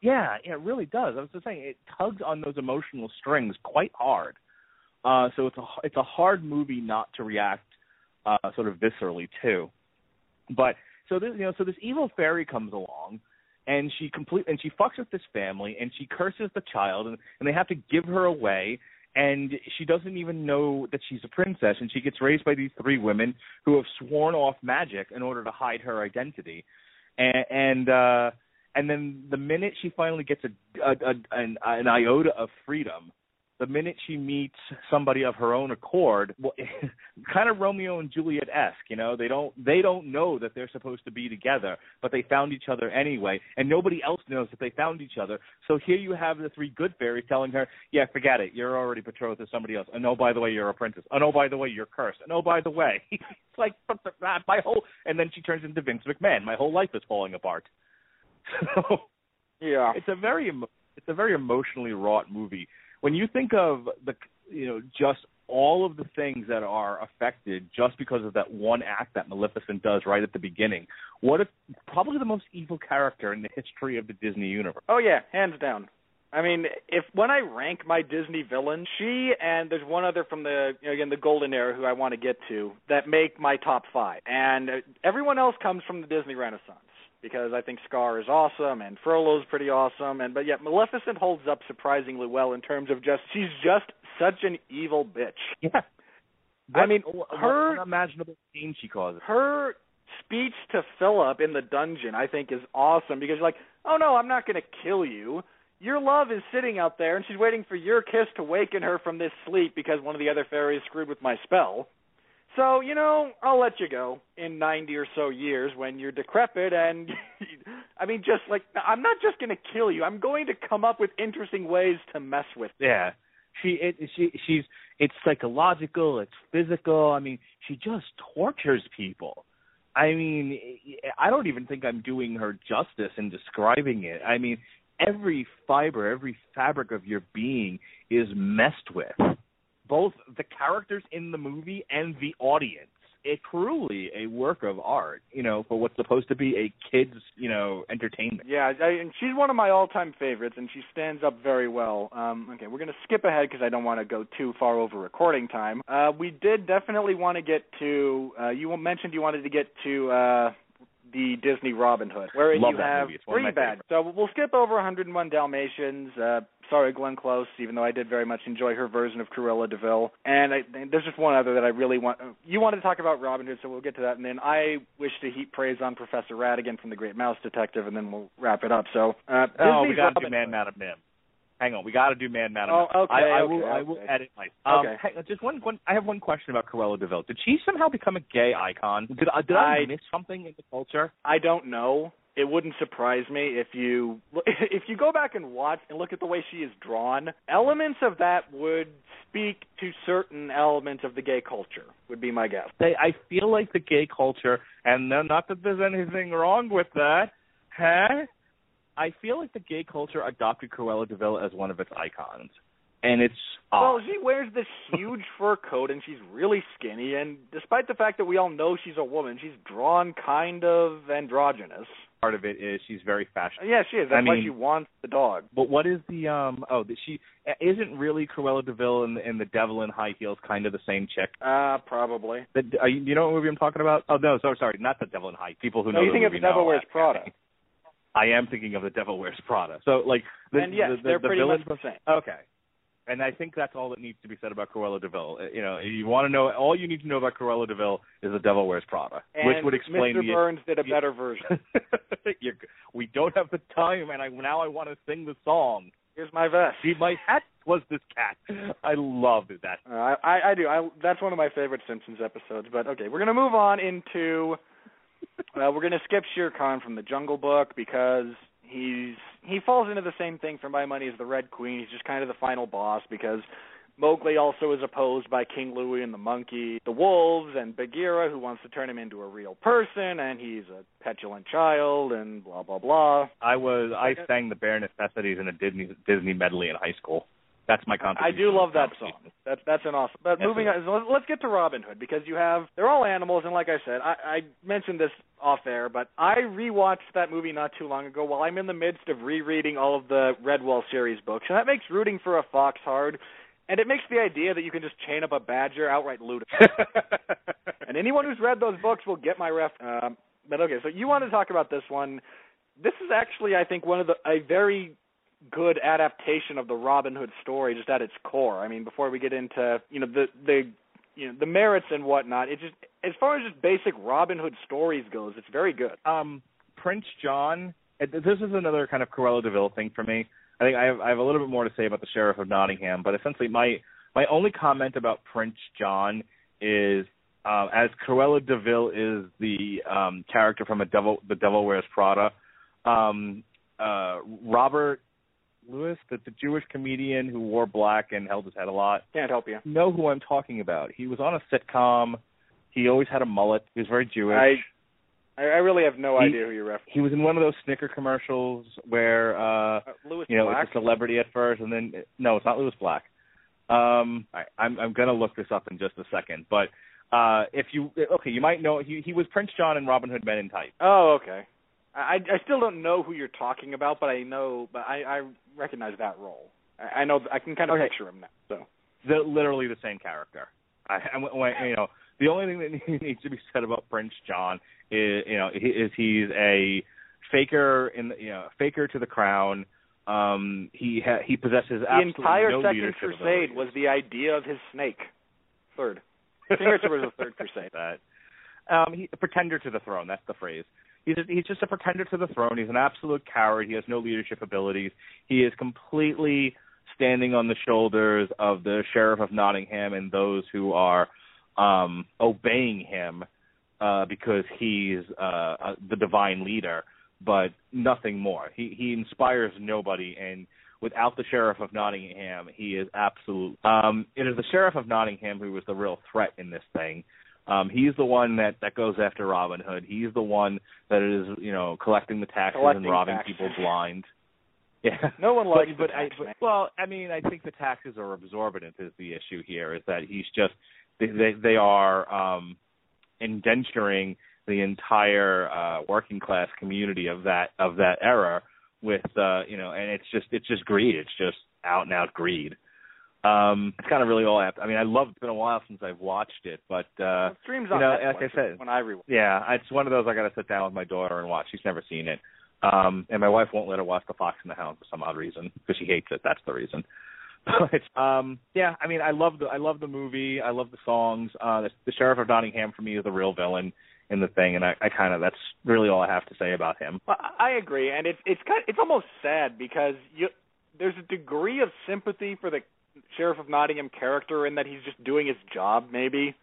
yeah, it really does. I was just saying, it tugs on those emotional strings quite hard. Uh, so it's a it's a hard movie not to react uh, sort of viscerally to. But so this you know so this evil fairy comes along and she complete and she fucks with this family and she curses the child and, and they have to give her away and she doesn't even know that she's a princess and she gets raised by these three women who have sworn off magic in order to hide her identity. And and uh and then the minute she finally gets a, a, a an, an iota of freedom the minute she meets somebody of her own accord, well, kind of Romeo and Juliet esque, you know, they don't they don't know that they're supposed to be together, but they found each other anyway, and nobody else knows that they found each other. So here you have the three good fairies telling her, "Yeah, forget it, you're already betrothed to somebody else. And oh, by the way, you're a princess. And oh, by the way, you're cursed. And oh, by the way, it's like ah, my whole." And then she turns into Vince McMahon. My whole life is falling apart. So Yeah. it's a very it's a very emotionally wrought movie. When you think of the you know just all of the things that are affected just because of that one act that Maleficent does right at the beginning, what a probably the most evil character in the history of the Disney universe. Oh yeah, hands down. I mean, if when I rank my Disney villains, she and there's one other from the you know, again the Golden Era who I want to get to that make my top five, and uh, everyone else comes from the Disney Renaissance because I think Scar is awesome and Frollo's pretty awesome, and but yet Maleficent holds up surprisingly well in terms of just she's just such an evil bitch. Yeah. I mean, her- unimaginable pain she causes. her speech to Philip in the dungeon, I think, is awesome because you're like, oh no, I'm not going to kill you. Your love is sitting out there, and she's waiting for your kiss to waken her from this sleep because one of the other fairies screwed with my spell. So, you know, I'll let you go in 90 or so years when you're decrepit and I mean just like I'm not just going to kill you. I'm going to come up with interesting ways to mess with. You. Yeah. She it she she's it's psychological, it's physical. I mean, she just tortures people. I mean, I don't even think I'm doing her justice in describing it. I mean, every fiber, every fabric of your being is messed with. Both the characters in the movie and the audience. It's truly a work of art, you know, for what's supposed to be a kids, you know, entertainment. Yeah, I, and she's one of my all-time favorites, and she stands up very well. Um, okay, we're to skip ahead because I don't want to go too far over recording time. Uh, we did definitely want to get to. Uh, you mentioned you wanted to get to uh, the Disney Robin Hood, where Love you have movie. It's one of three bad. So we'll skip over 101 Dalmatians. Uh, sorry, Glenn Close, even though I did very much enjoy her version of Cruella de Vil. And, I, there's just one other that I really want. You wanted to talk about Robin Hood, so we'll get to that. And then I wish to heap praise on Professor Ratigan from The Great Mouse Detective, and then we'll wrap it up. So uh, Oh, we got to do Man, Hood. Madam Mim. Hang on, we got to do Man, Madam Oh, okay, I, I okay, will. I will edit my. Um, Okay. hang on, just one, one. I have one question about Cruella de Vil. Did she somehow become a gay icon? Did, I did I, I- miss something in the culture? I don't know. It wouldn't surprise me if you if you go back and watch and look at the way she is drawn. Elements of that would speak to certain elements of the gay culture. Would be my guess. They, I feel like the gay culture, and not that there's anything wrong with that, huh? I feel like the gay culture adopted Cruella de Vil as one of its icons, and it's Well, she wears this huge fur coat and she's really skinny. And despite the fact that we all know she's a woman, she's drawn kind of androgynous. Part of it is she's very fashionable. Yeah, she is. I That's why mean- she wants the dog. But what is the um? Oh, the, she isn't really Cruella de Vil and, and the Devil in High Heels kind of the same chick. Uh, probably. The, are you, you know what movie I'm talking about? Oh no, sorry, sorry, not the Devil in High. People who No, know you think of movie the Devil know Wears that. Prada. I am thinking of the Devil Wears Prada. So like, the, and yes, the, the, they're the pretty villain- much the same. Okay. And I think that's all that needs to be said about Cruella de Vil. Uh, You know, you want to know all you need to know about Cruella de Vil is the Devil Wears Prada, And which would explain Mr. the Burns did a better version. You're, we don't have the time, and I now I want to sing the song. Here's my vest. See, my hat was this cat. I loved that. Uh, I, I I do. I that's one of my favorite Simpsons episodes. But okay, we're gonna move on into. Uh, we're gonna skip Shere Khan from the Jungle Book because he's he falls into the same thing for my money as the Red Queen. He's just kind of the final boss because Mowgli also is opposed by King Louie and the monkey, the wolves, and Bagheera, who wants to turn him into a real person, and he's a petulant child, and blah blah blah. I was I sang the bare necessities in a Disney Disney medley in high school. That's my I do love that song. That's that's an awesome. But moving it on, let's- let's get to Robin Hood because you have they're all animals, and like I said, I, I mentioned this off air, but I rewatched that movie not too long ago while I'm in the midst of rereading all of the Redwall series books, and that makes rooting for a fox hard, and it makes the idea that you can just chain up a badger outright ludicrous. and anyone who's read those books will get my ref. Um, but okay, so you want to talk about this one? This is actually, I think, one of the a very good adaptation of the Robin Hood story, just at its core. I mean, before we get into you know the the you know the merits and whatnot, it just as far as just basic Robin Hood stories goes, it's very good. um, Prince John. This is another kind of Cruella de Vil thing for me. I think I have, I have a little bit more to say about the Sheriff of Nottingham, but essentially my my only comment about Prince John is uh, as Cruella de Vil is the um, character from a Devil the Devil Wears Prada. Um, uh, Robert Lewis, the, the Jewish comedian who wore black and held his head a lot, Can't help you. know who I'm talking about. He was on a sitcom. He always had a mullet. He was very Jewish. I I, I really have no He- idea who you're referencing. he was in one of those Snicker commercials where uh Uh, Lewis you know Black. it's a celebrity at first and then no it's not Lewis Black. Um I, I'm I'm gonna look this up in just a second. But uh if you okay, you might know he he was Prince John in Robin Hood Men in Tights. Oh, okay. I I still don't know who you're talking about, but I know, but I I recognize that role. I, I know I can kind of Okay. picture him now. So The, literally the same character. I, I you know the only thing that needs to be said about Prince John is you know is he's a faker in the, you know faker to the crown. Um, he ha- he possesses the entire no Second Crusade was the idea of his snake. Third. Second Crusade was the third crusade. that. Um, he, a pretender to the throne. That's the phrase. He's a, he's just a pretender to the throne. He's an absolute coward. He has no leadership abilities. He is completely standing on the shoulders of the sheriff of Nottingham and those who are um, obeying him uh, because he's uh, uh, the divine leader, but nothing more. He he inspires nobody, and without the sheriff of Nottingham, he is absolute. Um, it is the sheriff of Nottingham who was the real threat in this thing. Um, he's the one that that goes after Robin Hood. He's the one that is you know collecting the taxes Collecting and robbing taxes. people blind. Yeah. No one likes but, but, I, tax but well, I mean, I think the taxes are absorbent. Is the issue here? Is that he's just they they, they are um, indenturing the entire uh, working class community of that of that era with uh, you know, and it's just it's just greed. It's just out and out greed. Um, it's kind of really all I have. To, I mean, I love. It's been a while since I've watched it, but uh, Well, streams you on know, Netflix like I said- when I rewatch. yeah, it's one of those I got to sit down with my daughter and watch. She's never seen it, um, and my wife won't let her watch The Fox and the Hound for some odd reason because she hates it. That's the reason. But um, yeah, I mean, I love the I love the movie. I love the songs. Uh, the, the sheriff of Nottingham for me is the real villain in the thing, and I, I kind of that's really all I have to say about him. Well, I I agree, and it's it's kind it's almost sad because you there's a degree of sympathy for the sheriff of Nottingham character in that he's just doing his job, maybe,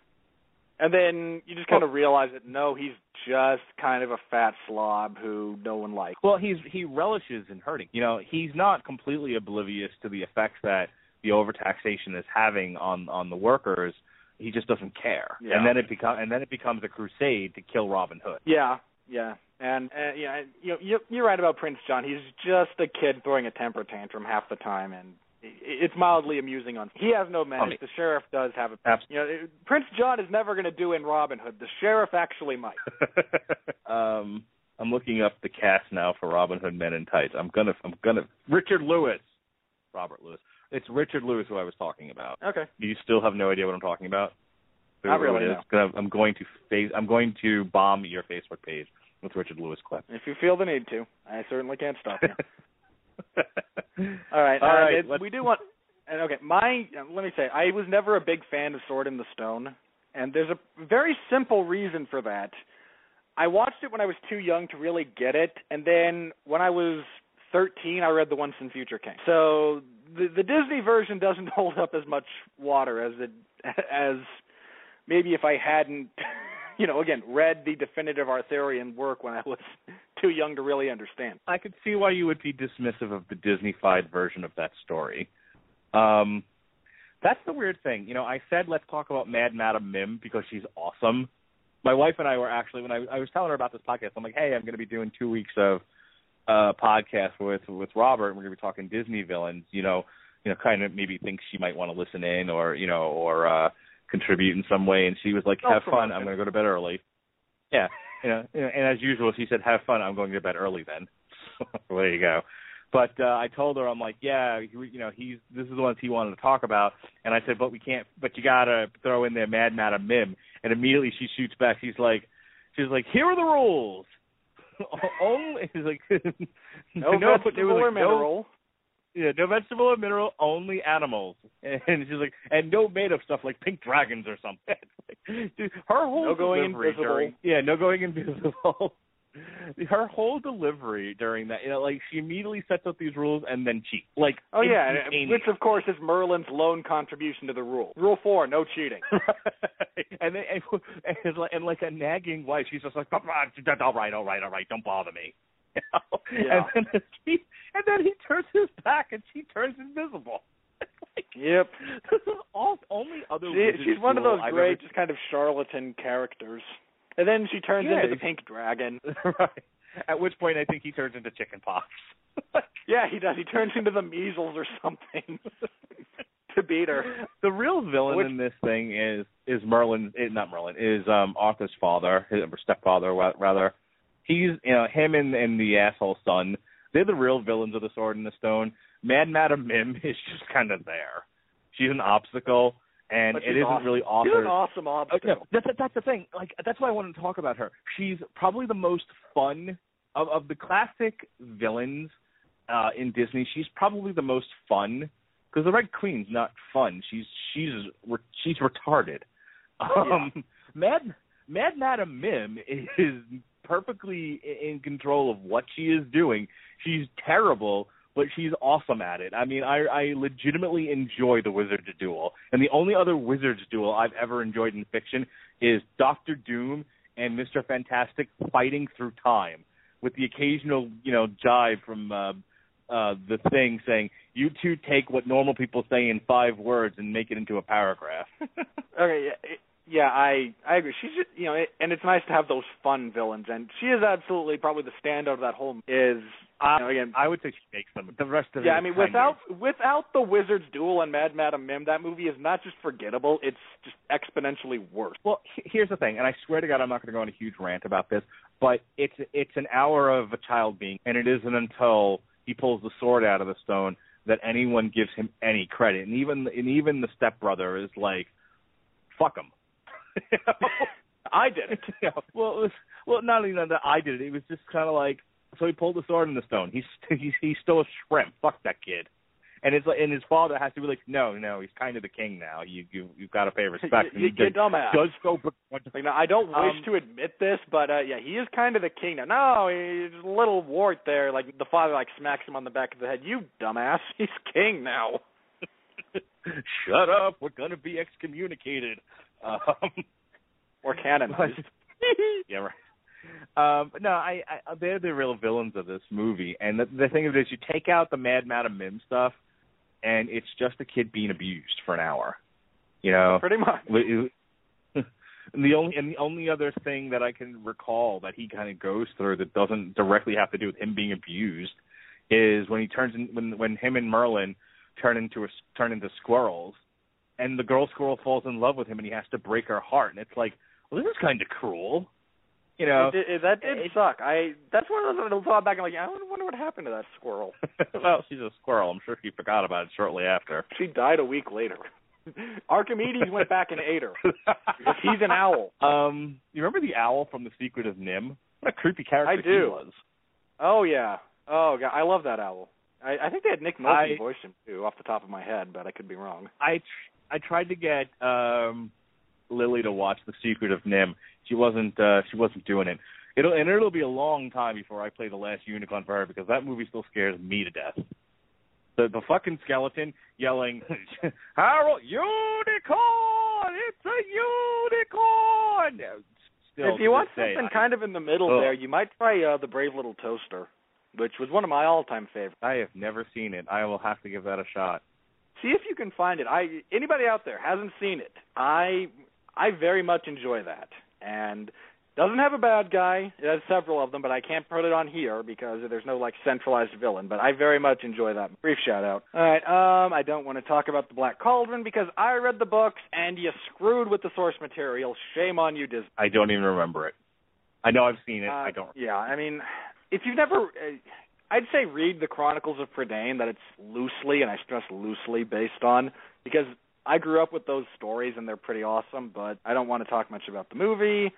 and then you just kind of realize that no, he's just kind of a fat slob who no one likes. Well, he's he relishes in hurting. You know, he's not completely oblivious to the effects that the overtaxation is having on on the workers. He just doesn't care, Yeah. and then it become and then it becomes a crusade to kill Robin Hood. Yeah, yeah, and uh, yeah, you know, you, you're right about Prince John. He's just a kid throwing a temper tantrum half the time, and it's mildly amusing. On he has no menace. mean- the sheriff does have a. Abs- You know, it- Prince John is never going to do in Robin Hood. The sheriff actually might. um, I'm looking up the cast now for Robin Hood Men in Tights. I'm gonna I'm gonna Richard Lewis, Robert Lewis. It's Richard Lewis who I was talking about. Okay. Do you still have no idea what I'm talking about? Not really, it is? 'Cause I'm going to face. I'm going to bomb your Facebook page with Richard Lewis clip. If you feel the need to, I certainly can't stop you. All right. All uh, it- we do want. And okay, my let me say, I was never a big fan of Sword in the Stone, and there's a very simple reason for that. I watched it when I was too young to really get it, and then when I was 13, I read the Once and Future King. So the the Disney version doesn't hold up as much water as it as maybe if I hadn't, you know, again read the definitive Arthurian work when I was too young to really understand. I could see why you would be dismissive of the Disneyfied version of that story. Um, that's the weird thing. You know, I said let's talk about Mad Madam Mim because she's awesome. My wife and I were actually when I, I was telling her about this podcast, I'm like, hey, I'm going to be doing two weeks of uh podcast with with Robert, and we're going to be talking Disney villains. You know, you know, kind of maybe think she might want to listen in or you know or uh contribute in some way. And she was like, have fun. I'm going to go to bed early. Yeah, you know, and as usual, she said, have fun. I'm going to bed early then. well, there you go. But uh, I told her, I'm like, yeah, he, you know, he's this is the ones he wanted to talk about, and I said, but we can't, but you gotta throw in there Mad Madam Mim, and immediately she shoots back. She's like, she's like, here are the rules. Only, he's like, No, no, vegetable it was or like, no, mineral. Yeah, no vegetable or mineral, only animals. And she's like, and no made of stuff like pink dragons or something. Like, dude, her whole No going delivery invisible. during- yeah, no going invisible. her whole delivery during that, you know, like she immediately sets up these rules and then cheats. Like, Oh yeah, uh, which of course is Merlin's lone contribution to the rule. Rule four: no cheating. and then and, and, like, and like a nagging wife, she's just like, all right, all right, all right, don't bother me. You know? Yeah. And then he and then he turns his back and she turns invisible. like, Yep. all only other. She, she's one of those I've great, ever- just kind of charlatan characters. And then she turns Yeah, into the pink dragon. right. At which point, I think he turns into chicken pox. Yeah, he does. He turns into the measles or something to beat her. the real villain Which- in this thing is is Merlin, eh, not Merlin, is um Arthur's father, his or stepfather rather. He's you know him and and the asshole son. They're the real villains of the Sword and the Stone. Mad Madam Mim is just kind of there. She's an obstacle, and it isn't awesome. really She's an awesome Oh, obstacle. no, that's that's the thing. Like that's why I wanted to talk about her. She's probably the most fun of of the classic villains uh in Disney. She's probably the most fun because the Red Queen's not fun. She's she's she's retarded. Um, Mad Mad Madam Mim is perfectly in control of what she is doing. She's terrible, but she's awesome at it. I mean, I I legitimately enjoy the Wizard's Duel, and the only other Wizard's Duel I've ever enjoyed in fiction is Doctor Doom and Mister Fantastic fighting through time, with the occasional you know jibe from. Uh, uh the thing saying you two take what normal people say in five words and make it into a paragraph. Okay, yeah, yeah, I I agree. She's just, you know, it, and it's nice to have those fun villains, and she is absolutely probably the standout of that whole. Is you know, again, I would say she makes them. The rest of it yeah, I mean, without of- without the Wizard's Duel and Mad Madam Mim, that movie is not just forgettable; it's just exponentially worse. Well, here's the thing, and I swear to God, I'm not going to go on a huge rant about this, but it's it's an hour of a child being, and it isn't until he pulls the sword out of the stone that anyone gives him any credit, and even and even the stepbrother is like, "Fuck him." You know? I did it. you know, well, it was, well, not even that I did it. It was just kind of like, so he pulled the sword in the stone. He's he's he's still a shrimp. Fuck that kid. And it's like, and his father has to be like, no, no, he's kind of the king now. You you you've got to pay respect. you, you, dumbass. Does go. Like, no, I don't wish Um, to admit this, but uh yeah, he is kind of the king now. No, he's a little wart there. Like the father like smacks him on the back of the head. You dumbass, he's king now. Shut up. We're gonna be excommunicated. Um, Or canonized. yeah, right. Um, but no, I, I they're the real villains of this movie, and the, the thing of it is, you take out the Mad Madam Mim stuff, and it's just a kid being abused for an hour. You know, Pretty much. And the only and the only other thing that I can recall that he kind of goes through that doesn't directly have to do with him being abused is when he turns in when when him and Merlin turn into a, turn into squirrels, and the girl squirrel falls in love with him, and he has to break her heart, and it's like, well, this is kind of cruel, you know. It it, that did it- suck. I that's one of those I thought back and like, I wonder what happened to that squirrel. well, she's a squirrel. I'm sure she forgot about it shortly after. She died a week later. Archimedes went back and ate her. He's an owl. Um, you remember the owl from The Secret of NIMH? What a creepy character I he was. Oh yeah. Oh god, I love that owl. I, I think they had Nick Nolte voice him too, off the top of my head, but I could be wrong. I tr- I tried to get um Lily to watch The Secret of NIMH. She wasn't uh she wasn't doing it. It'll and it'll be a long time before I play The Last Unicorn for her because that movie still scares me to death. The the fucking skeleton yelling, "Harold, unicorn! It's a unicorn!" Still, if you want day, something I- kind of in the middle Ugh. there, you might try uh, the Brave Little Toaster, which was one of my all-time favorites. I have never seen it. I will have to give that a shot. See if you can find it. I anybody out there hasn't seen it. I I very much enjoy that. And doesn't have a bad guy. It has several of them, but I can't put it on here because there's no like centralized villain. But I very much enjoy that. Brief shout out. All right. Um, I don't want to talk about the Black Cauldron because I read the books and you screwed with the source material. Shame on you, Disney. I don't even remember it. I know I've seen it. Uh, I don't. Yeah, I mean, if you've never, uh, I'd say read the Chronicles of Prydain. That it's loosely, and I stress loosely, based on because I grew up with those stories and they're pretty awesome. But I don't want to talk much about the movie.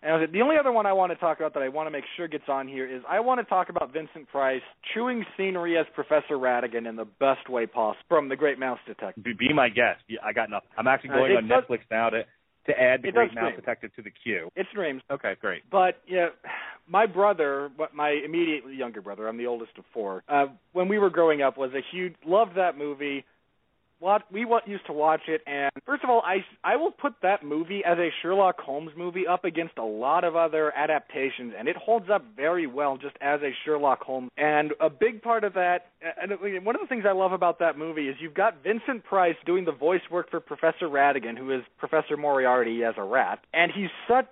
And the only other one I want to talk about that I want to make sure gets on here is I want to talk about Vincent Price chewing scenery as Professor Ratigan in the best way possible from The Great Mouse Detective. Be, be my guest. Yeah, I got nothing. I'm actually Uh, going it on does- Netflix now to to add the It Great Mouse. Detective to the queue. It's dreams. Okay, great. But yeah, my brother, my immediately younger brother, I'm the oldest of four. Uh, when we were growing up, was a huge loved that movie. What we used to watch it, and first of all, I I will put that movie as a Sherlock Holmes movie up against a lot of other adaptations, and it holds up very well just as a Sherlock Holmes. And a big part of that, and one of the things I love about that movie is you've got Vincent Price doing the voice work for Professor Ratigan, who is Professor Moriarty as a rat, and he's such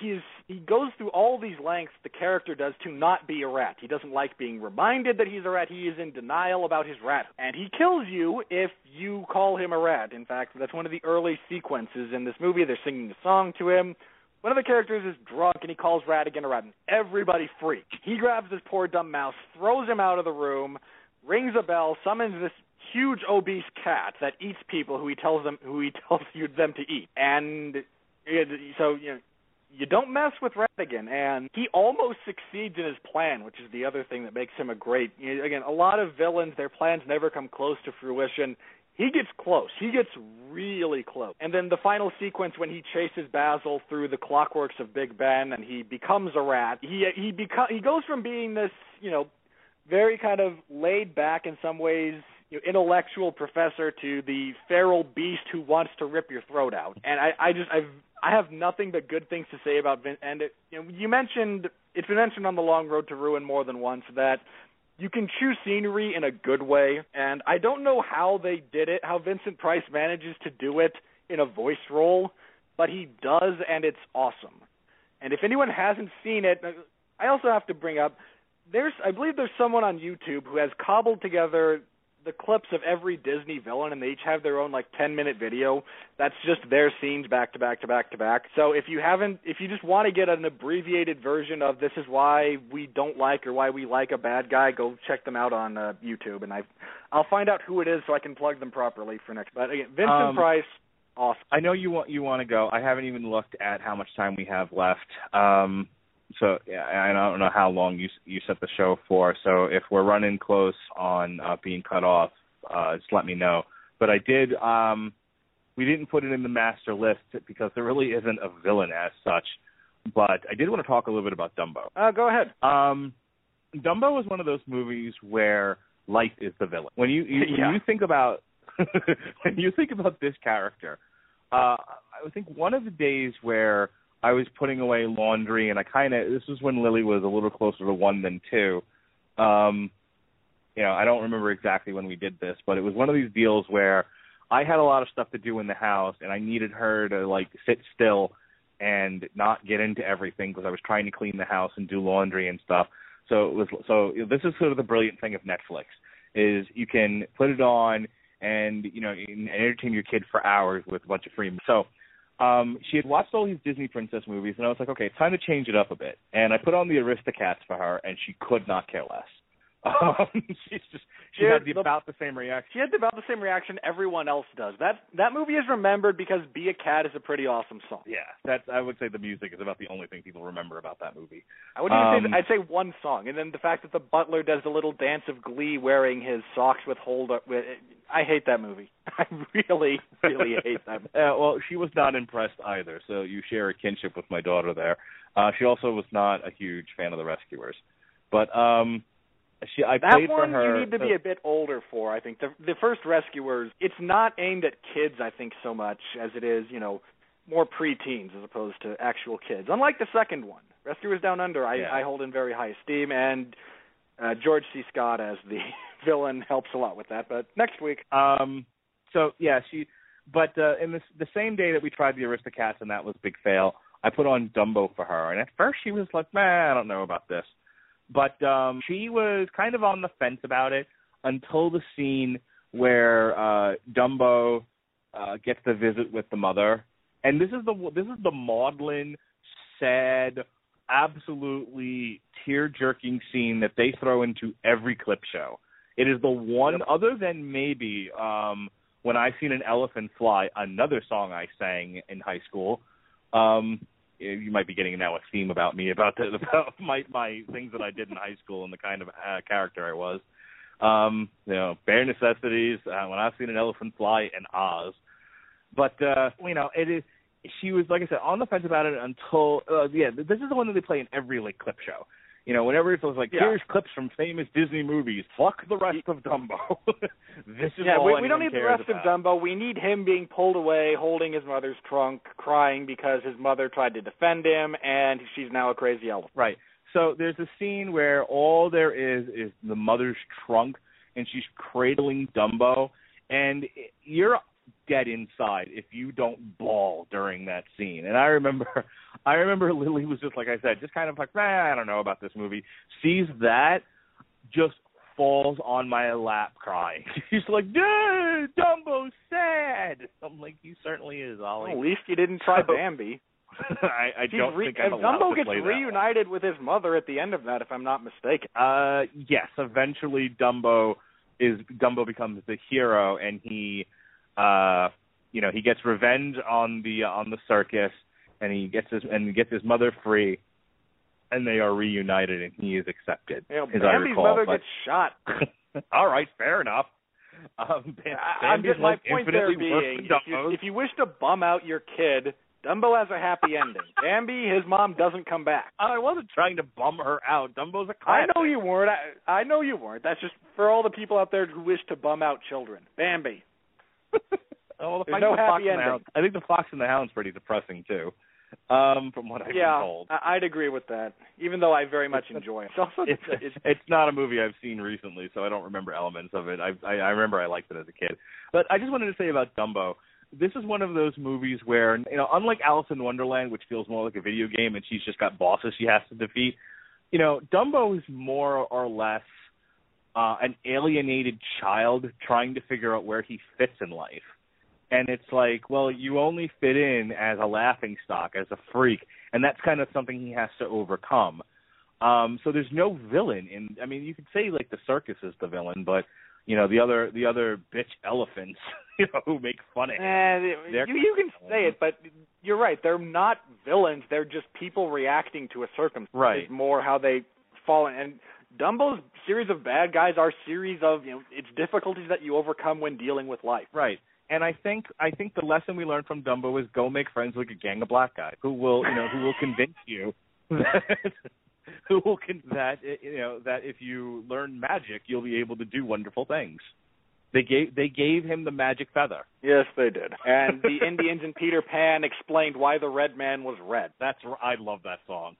he's he goes through all these lengths the character does to not be a rat. He doesn't like being reminded that he's a rat. He is in denial about his rat. And he kills you if you call him a rat. In fact, that's one of the early sequences in this movie. They're singing a song to him. One of the characters is drunk and he calls Ratigan a rat and everybody freaks. He grabs this poor dumb mouse, throws him out of the room, rings a bell, summons this huge obese cat that eats people who he tells them who he tells you them to eat. And so you know you don't mess with Ratigan, and he almost succeeds in his plan, which is the other thing that makes him a great. You know, again, a lot of villains, their plans never come close to fruition. He gets close. He gets really close. And then the final sequence when he chases Basil through the clockworks of Big Ben, and he becomes a rat. He he beco- he goes from being this, you know, very kind of laid back in some ways, you know, intellectual professor to the feral beast who wants to rip your throat out. And I, I just, I've, I have nothing but good things to say about Vin. And it, you know, you mentioned it's been mentioned on the Long Road to Ruin more than once that you can choose scenery in a good way. And I don't know how they did it, how Vincent Price manages to do it in a voice role, but he does, and it's awesome. And if anyone hasn't seen it, I also have to bring up there's I believe there's someone on YouTube who has cobbled together the clips of every Disney villain, and they each have their own like 10 minute video. That's just their scenes back to back to back to back. So if you haven't, if you just want to get an abbreviated version of this is why we don't like or why we like a bad guy, go check them out on uh, YouTube, and I, I'll find out who it is so I can plug them properly for next. But again, Vincent Um, Price, awesome. I know you want you want to go. I haven't even looked at how much time we have left. Um, so yeah, I don't know how long you you set the show for. So if we're running close on uh, being cut off, uh, just let me know. But I did. Um, we didn't put it in the master list because there really isn't a villain as such. But I did want to talk a little bit about Dumbo. Uh, go ahead. Um, Dumbo is one of those movies where life is the villain. When you, you Yeah. when you think about when you think about this character, uh, I think one of the days where I was putting away laundry, and I kind of this was when Lily was a little closer to one than two. Um, you know, I don't remember exactly when we did this, but it was one of these deals where I had a lot of stuff to do in the house, and I needed her to like sit still and not get into everything because I was trying to clean the house and do laundry and stuff. So it was so this is sort of the brilliant thing of Netflix is you can put it on and you know and entertain your kid for hours with a bunch of free. So um she had watched all these Disney princess movies and I was like, okay, time to change it up a bit. And I put on the Aristocats for her and she could not care less. Um, she's just she had the, about the same reaction. She had about the same reaction everyone else does. That that movie is remembered because "Be a Cat" is a pretty awesome song. Yeah, that's I would say the music is about the only thing people remember about that movie. I wouldn't even Um, say I'd say one song, and then the fact that the butler does the little dance of glee wearing his socks with hold up. With, I hate that movie. I really, really hate that. Movie. Uh, well, she was not impressed either, so you share a kinship with my daughter there. Uh, she also was not a huge fan of the Rescuers, but um, she I That played one for her. you need to be a bit older for. I think the the first Rescuers. It's not aimed at kids. I think so much as it is, you know, more preteens as opposed to actual kids. Unlike the second one, Rescuers Down Under, I, Yeah. I hold in very high esteem, and uh, George C. Scott as the villain helps a lot with that. But next week, Um, so yeah, she. But uh, in the the same day that we tried the Aristocats and that was a big fail, I put on Dumbo for her, and at first she was like, "Man, I don't know about this," but um, she was kind of on the fence about it until the scene where uh, Dumbo uh, gets the visit with the mother, and this is the this is the maudlin, sad, absolutely tear jerking scene that they throw into every clip show. It is the one, other than maybe um, when I seen an elephant fly, another song I sang in high school. Um, you might be getting now a theme about me about the, about my my things that I did in high school and the kind of uh, character I was. Um, you know, bare necessities. Uh, when I've seen an elephant fly, and Oz. But uh, you know, it is. She was like I said on the fence about it until uh, yeah. This is the one that they play in every like clip show. You know, whenever it was like, Yeah. here's clips from famous Disney movies. Fuck the rest of Dumbo. this is yeah, all we, we don't need the rest about. of Dumbo. We need him being pulled away, holding his mother's trunk, crying because his mother tried to defend him, and she's now a crazy elephant. Right. So there's a scene where all there is is the mother's trunk, and she's cradling Dumbo, and you're dead inside if you don't bawl during that scene. And I remember, I remember Lily was just like I said, just kind of like, man, I don't know about this movie. Sees that, just falls on my lap crying. She's like, dude, Dumbo's sad. I'm like, he certainly is, Ollie. At least you didn't try So- Bambi. I, I don't re- think I'm allowed Dumbo to gets play that one. reunited with his mother at the end of that, if I'm not mistaken. Uh, yes. Eventually, Dumbo is Dumbo becomes the hero, and he, uh, you know, he gets revenge on the on the circus, and he gets his and he gets his mother free, and they are reunited, and he is accepted. As I Bambi's recall, mother but- gets shot. All right, fair enough. Um, Bam- I- I'm just my point there being, if you, if you wish to bum out your kid, Dumbo has a happy ending. Bambi, his mom doesn't come back. I wasn't trying to bum her out. Dumbo's a I classic. know you weren't. I, I know you weren't. That's just for all the people out there who wish to bum out children. Bambi. Oh, well, There's no the Fox happy and the ending. I think the Fox and the Hound's pretty depressing too, um, from what I've yeah, been told. I, I'd agree with that. Even though I very much enjoy it. It's also it's it's, it's not a movie I've seen recently, so I don't remember elements of it. I, I I remember I liked it as a kid. But I just wanted to say about Dumbo. This is one of those movies where you know, unlike Alice in Wonderland, which feels more like a video game and she's just got bosses she has to defeat. You know, Dumbo is more or less uh, an alienated child trying to figure out where he fits in life. And it's like, well, you only fit in as a laughing stock, as a freak, and that's kind of something he has to overcome. Um, so there's no villain in. I mean, you could say like the circus is the villain, but you know the other the other bitch elephants, you know, who make fun of him. And you you can say it, but you're right. They're not villains. They're just people reacting to a circumstance. Right. It's more how they fall in. And Dumbo's series of bad guys are series of you know it's difficulties that you overcome when dealing with life. Right. And I think I think the lesson we learned from Dumbo is go make friends with a gang of black guys who will you know who will convince you that who will con- that eh, you know that if you learn magic you'll be able to do wonderful things. They gave they gave him the magic feather. Yes, they did. And the Indians in Peter Pan explained why the red man was red. That's I love that song.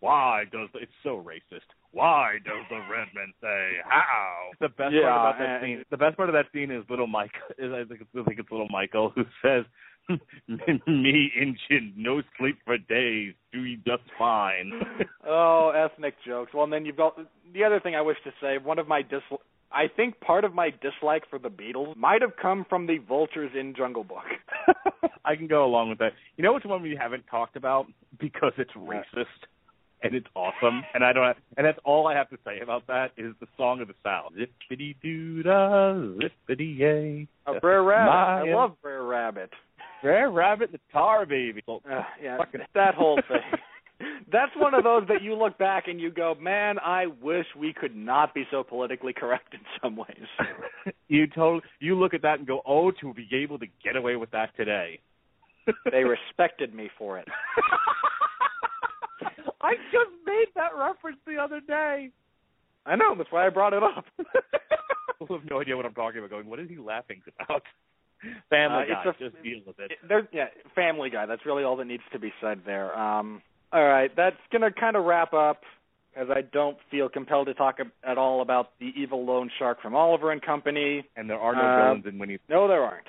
Why does it's so racist? Why does the red man say how? The best Yeah, part about that and- scene. The best part of that scene is little Mike. Is I think it's, I think it's little Michael who says, "Me Injun, no sleep for days, do just fine." oh, ethnic jokes. Well, and then you've got the other thing I wish to say. One of my dis, I think part of my dislike for the Beatles might have come from the vultures in Jungle Book. I can go along with that. You know which one we haven't talked about because it's racist and it's awesome, and I don't. Have, and that's all I have to say about that is the song of the South. Zippity doo dah, zippity yay. Uh, Brer Rabbit. My- I love Brer Rabbit. Brer Rabbit, the Tar Baby. Uh, yeah, Fucking- that whole thing. That's one of those that you look back and you go, man, I wish we could not be so politically correct in some ways. you told you look at that and go, oh, to be able to get away with that today. They respected me for it. I just made that reference the other day. I know, that's why I brought it up. People have no idea what I'm talking about. Going, what is he laughing about? Family Uh, Guy, it's a- just deal with it. It- yeah, Family Guy. That's really all that needs to be said there. Um, all right, that's gonna kind of wrap up, as I don't feel compelled to talk at all about the evil loan shark from Oliver and Company. And there are no Uh, villains in Winnie. No, there aren't.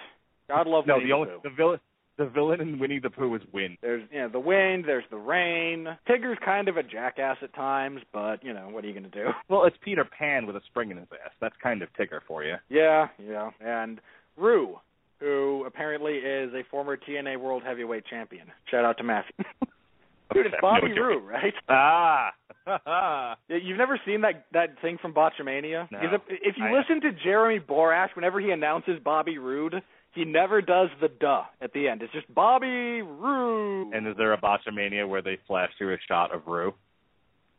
God love No, Winnie the only Pooh. the villain the villain in Winnie the Pooh is Win. There's you know the wind, there's the rain. Tigger's kind of a jackass at times, but you know what are you gonna do? Well, it's Peter Pan with a spring in his ass. That's kind of Tigger for you. Yeah, yeah. And Roo, who apparently is a former TNA World Heavyweight Champion. Shout out to Matthew. Dude, it's Bobby No. Roode, right? Ah. You've never seen that that thing from Botchamania? No. If, you I- listen to Jeremy Borash, whenever he announces Bobby Roode, he never does the duh at the end. It's just Bobby Roode. and is there a Botchamania where they flash through a shot of Roo?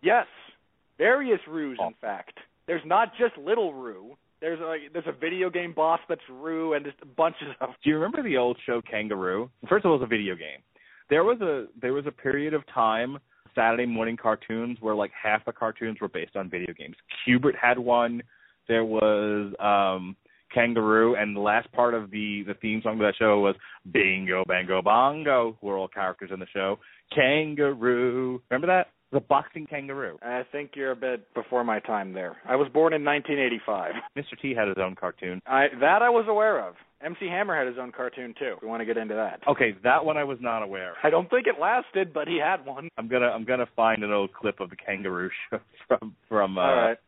yes, various Roos, Oh. in fact. There's not just little Roo. There's a there's a video game boss that's Roo, and just bunches of. Do you remember the old show Kangaroo? First of all, it was a video game. There was a there was a period of time Saturday morning cartoons where like half the cartoons were based on video games. Q*bert had one. There was um Kangaroo, and the last part of the the theme song of that show was Bingo Bango Bongo, who were all characters in the show. Kangaroo, remember that? The boxing kangaroo. I think you're a bit before my time there. I was born in 1985. Mr. T had his own cartoon. I that I was aware of. MC Hammer had his own cartoon too. We want to get into that. Okay, that one I was not aware. of. I don't think it lasted, but he had one. I'm gonna I'm gonna find an old clip of the kangaroo show from from uh, All right.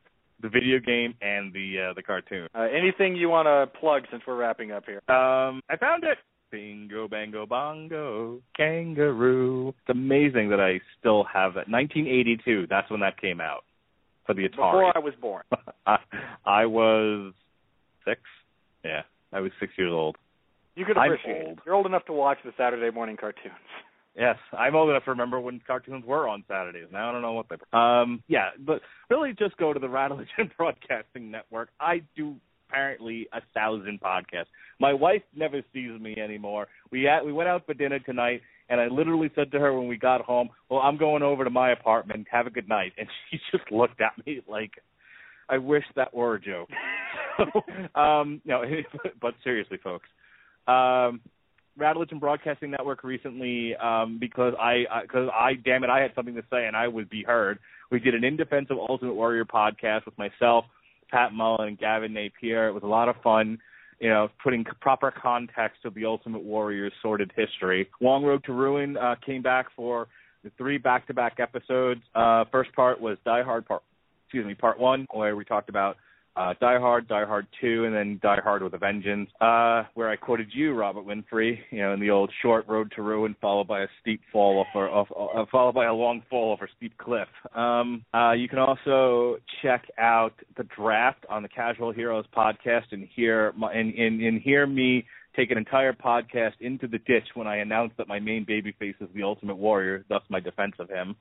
The video game and the uh, the cartoon. Uh, anything you want to plug since we're wrapping up here? Um, I found it. Bingo bango bongo kangaroo. It's amazing that I still have it. 1982. That's when that came out for the Atari. Before I was born. I, I was six. Yeah, I was six years old. You could I'm appreciate old. it. You're old enough to watch the Saturday morning cartoons. Yes, I'm old enough to remember when cartoons were on Saturdays. Now I don't know what they. Um, yeah, but really, just go to the Rattleton Broadcasting Network. I do apparently a thousand podcasts. My wife never sees me anymore. We at, we went out for dinner tonight, and I literally said to her when we got home, "Well, I'm going over to my apartment. Have a good night." And she just looked at me like, "I wish that were a joke." so, um, no, but seriously, folks. Um, Rattleton Broadcasting Network recently um, because I because I, damn it I had something to say and I would be heard. We did an in defense of Ultimate Warrior podcast with myself, Pat Mullen, and Gavin Napier. It was a lot of fun. You know, putting proper context to the Ultimate Warrior's sordid history. Long Road to Ruin uh, came back for the three back-to-back episodes. Uh, first part was Die Hard part, excuse me, part one, where we talked about uh, Die Hard, Die Hard 2, and then Die Hard with a Vengeance, uh, where I quoted you, Robert Winfrey, you know, in the old short road to ruin, followed by a steep fall off, or off, uh, followed by a long fall off a steep cliff. Um, uh, you can also check out the draft on the Casual Heroes podcast and hear my, and, and, and hear me take an entire podcast into the ditch when I announce that my main babyface is the Ultimate Warrior, thus my defense of him.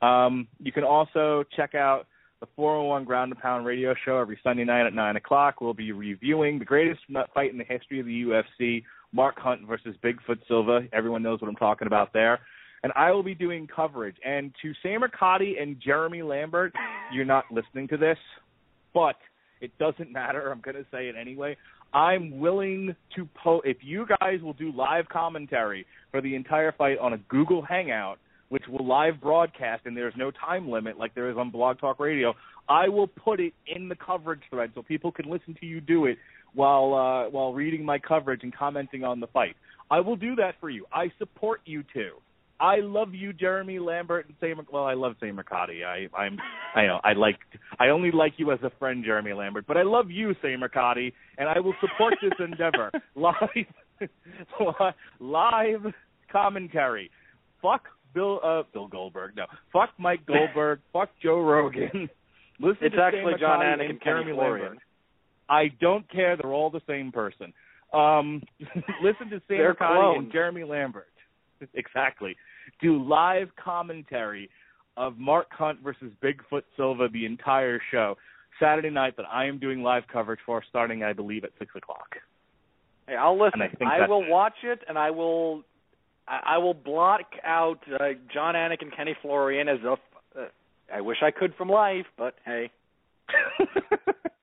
Um, you can also check out the 401 Ground and Pound radio show every Sunday night at 9 o'clock. We'll be reviewing the greatest fight in the history of the UFC, Mark Hunt versus Bigfoot Silva. Everyone knows what I'm talking about there. And I will be doing coverage. And to Samer Kadi and Jeremy Lambert, you're not listening to this, but it doesn't matter. I'm going to say it anyway. I'm willing to post, if you guys will do live commentary for the entire fight on a Google Hangout, which will live broadcast and there's no time limit like there is on Blog Talk Radio, I will put it in the coverage thread so people can listen to you do it while uh, while reading my coverage and commenting on the fight. I will do that for you. I support you too. I love you, Jeremy Lambert and Sam. Well, I love Samer Kadi. I, I'm, I know, I like, I only like you as a friend, Jeremy Lambert, but I love you, Samer Kadi, and I will support this endeavor. Live, live commentary. Fuck Bill uh Bill Goldberg. No, fuck Mike Goldberg. fuck Joe Rogan. Listen it's actually Jon Anik and Jeremy Lambert. I don't care. They're all the same person. Um, listen to Sam They're and Jeremy Lambert. exactly. Do live commentary of Mark Hunt versus Bigfoot Silva the entire show Saturday night that I am doing live coverage for, starting I believe at six o'clock. Hey, I'll listen. I I will it. watch it, and I will, I, I will block out uh, Jon Anik and Kenny Florian as if uh, I wish I could from life, but hey.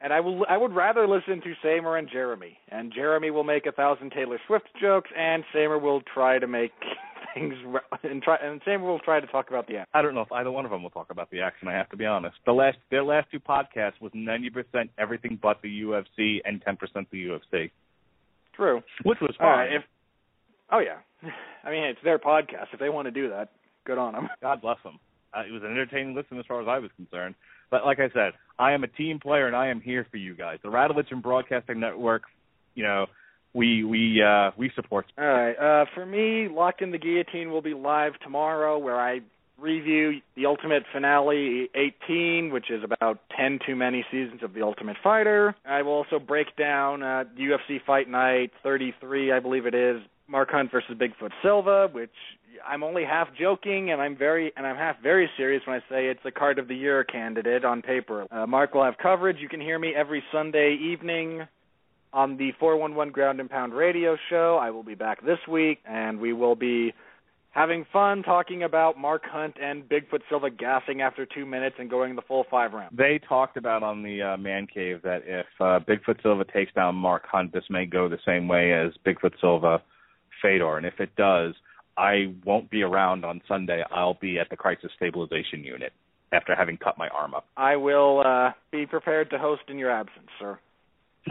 And I will. I would rather listen to Samer and Jeremy, and Jeremy will make a thousand Taylor Swift jokes, and Samer will try to make things, and try, and Samer will try to talk about the act. I don't know if either one of them will talk about the action. I have to be honest. The last their last two podcasts was ninety percent everything but the UFC and ten percent the UFC, True. which was All fine. right. If, oh yeah. I mean, it's their podcast. If they want to do that, good on them. God bless them. Uh, it was an entertaining listen as far as I was concerned. But like I said, I am a team player and I am here for you guys. The Radulich and Broadcasting Network, you know, we we uh we support. All right. Uh, for me, Locked in the Guillotine will be live tomorrow, where I review the Ultimate Finale 18, which is about 10 too many seasons of The Ultimate Fighter. I will also break down uh, UFC Fight Night 33, I believe it is, Mark Hunt versus Bigfoot Silva, which I'm only half joking and I'm very and I'm half very serious when I say it's a card of the year candidate on paper. Uh, Mark will have coverage. You can hear me every Sunday evening on the 411 Ground and Pound radio show. I will be back this week, and we will be having fun talking about Mark Hunt and Bigfoot Silva gassing after two minutes and going the full five rounds. They talked about on the uh, Man Cave that if uh, Bigfoot Silva takes down Mark Hunt, this may go the same way as Bigfoot Silva Fedor, and if it does, I won't be around on Sunday. I'll be at the crisis stabilization unit after having cut my arm up. I will uh, be prepared to host in your absence, sir.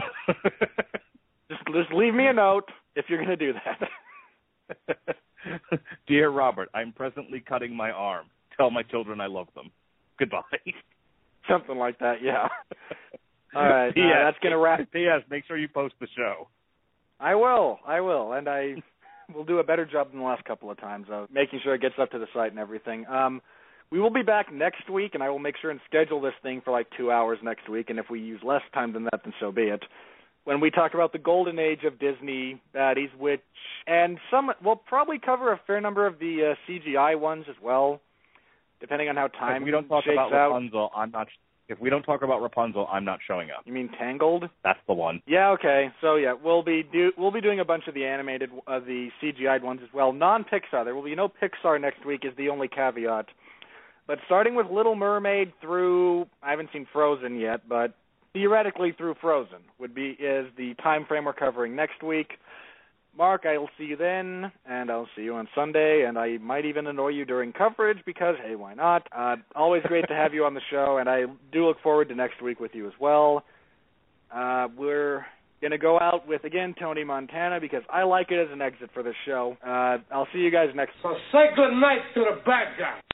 Just, just leave me a note if you're going to do that. Dear Robert, I'm presently cutting my arm. Tell my children I love them. Goodbye. Something like that, yeah. All right, uh, that's going to wrap. P.S. Make sure you post the show. I will. I will, and I will do a better job than the last couple of times of making sure it gets up to the site and everything. Um, we will be back next week, and I will make sure and schedule this thing for like two hours next week. And if we use less time than that, then so be it. When we talk about the golden age of Disney baddies, which and some we'll probably cover a fair number of the uh, CGI ones as well, depending on how time if we don't talk shakes about out. I'm not. If we don't talk about Rapunzel, I'm not showing up. You mean Tangled? That's the one. Yeah, okay. So yeah, we'll be do we'll be doing a bunch of the animated uh, the CGI'd ones as well. Non-Pixar. There will be no Pixar next week is the only caveat. But starting with Little Mermaid through I haven't seen Frozen yet, but theoretically through Frozen would be is the time frame we're covering next week. Mark, I will see you then, and I'll see you on Sunday, and I might even annoy you during coverage because, hey, why not? Uh, always great to have you on the show, and I do look forward to next week with you as well. Uh, we're going to go out with, again, Tony Montana because I like it as an exit for this show. Uh, I'll see you guys next So say good night to the bad guy.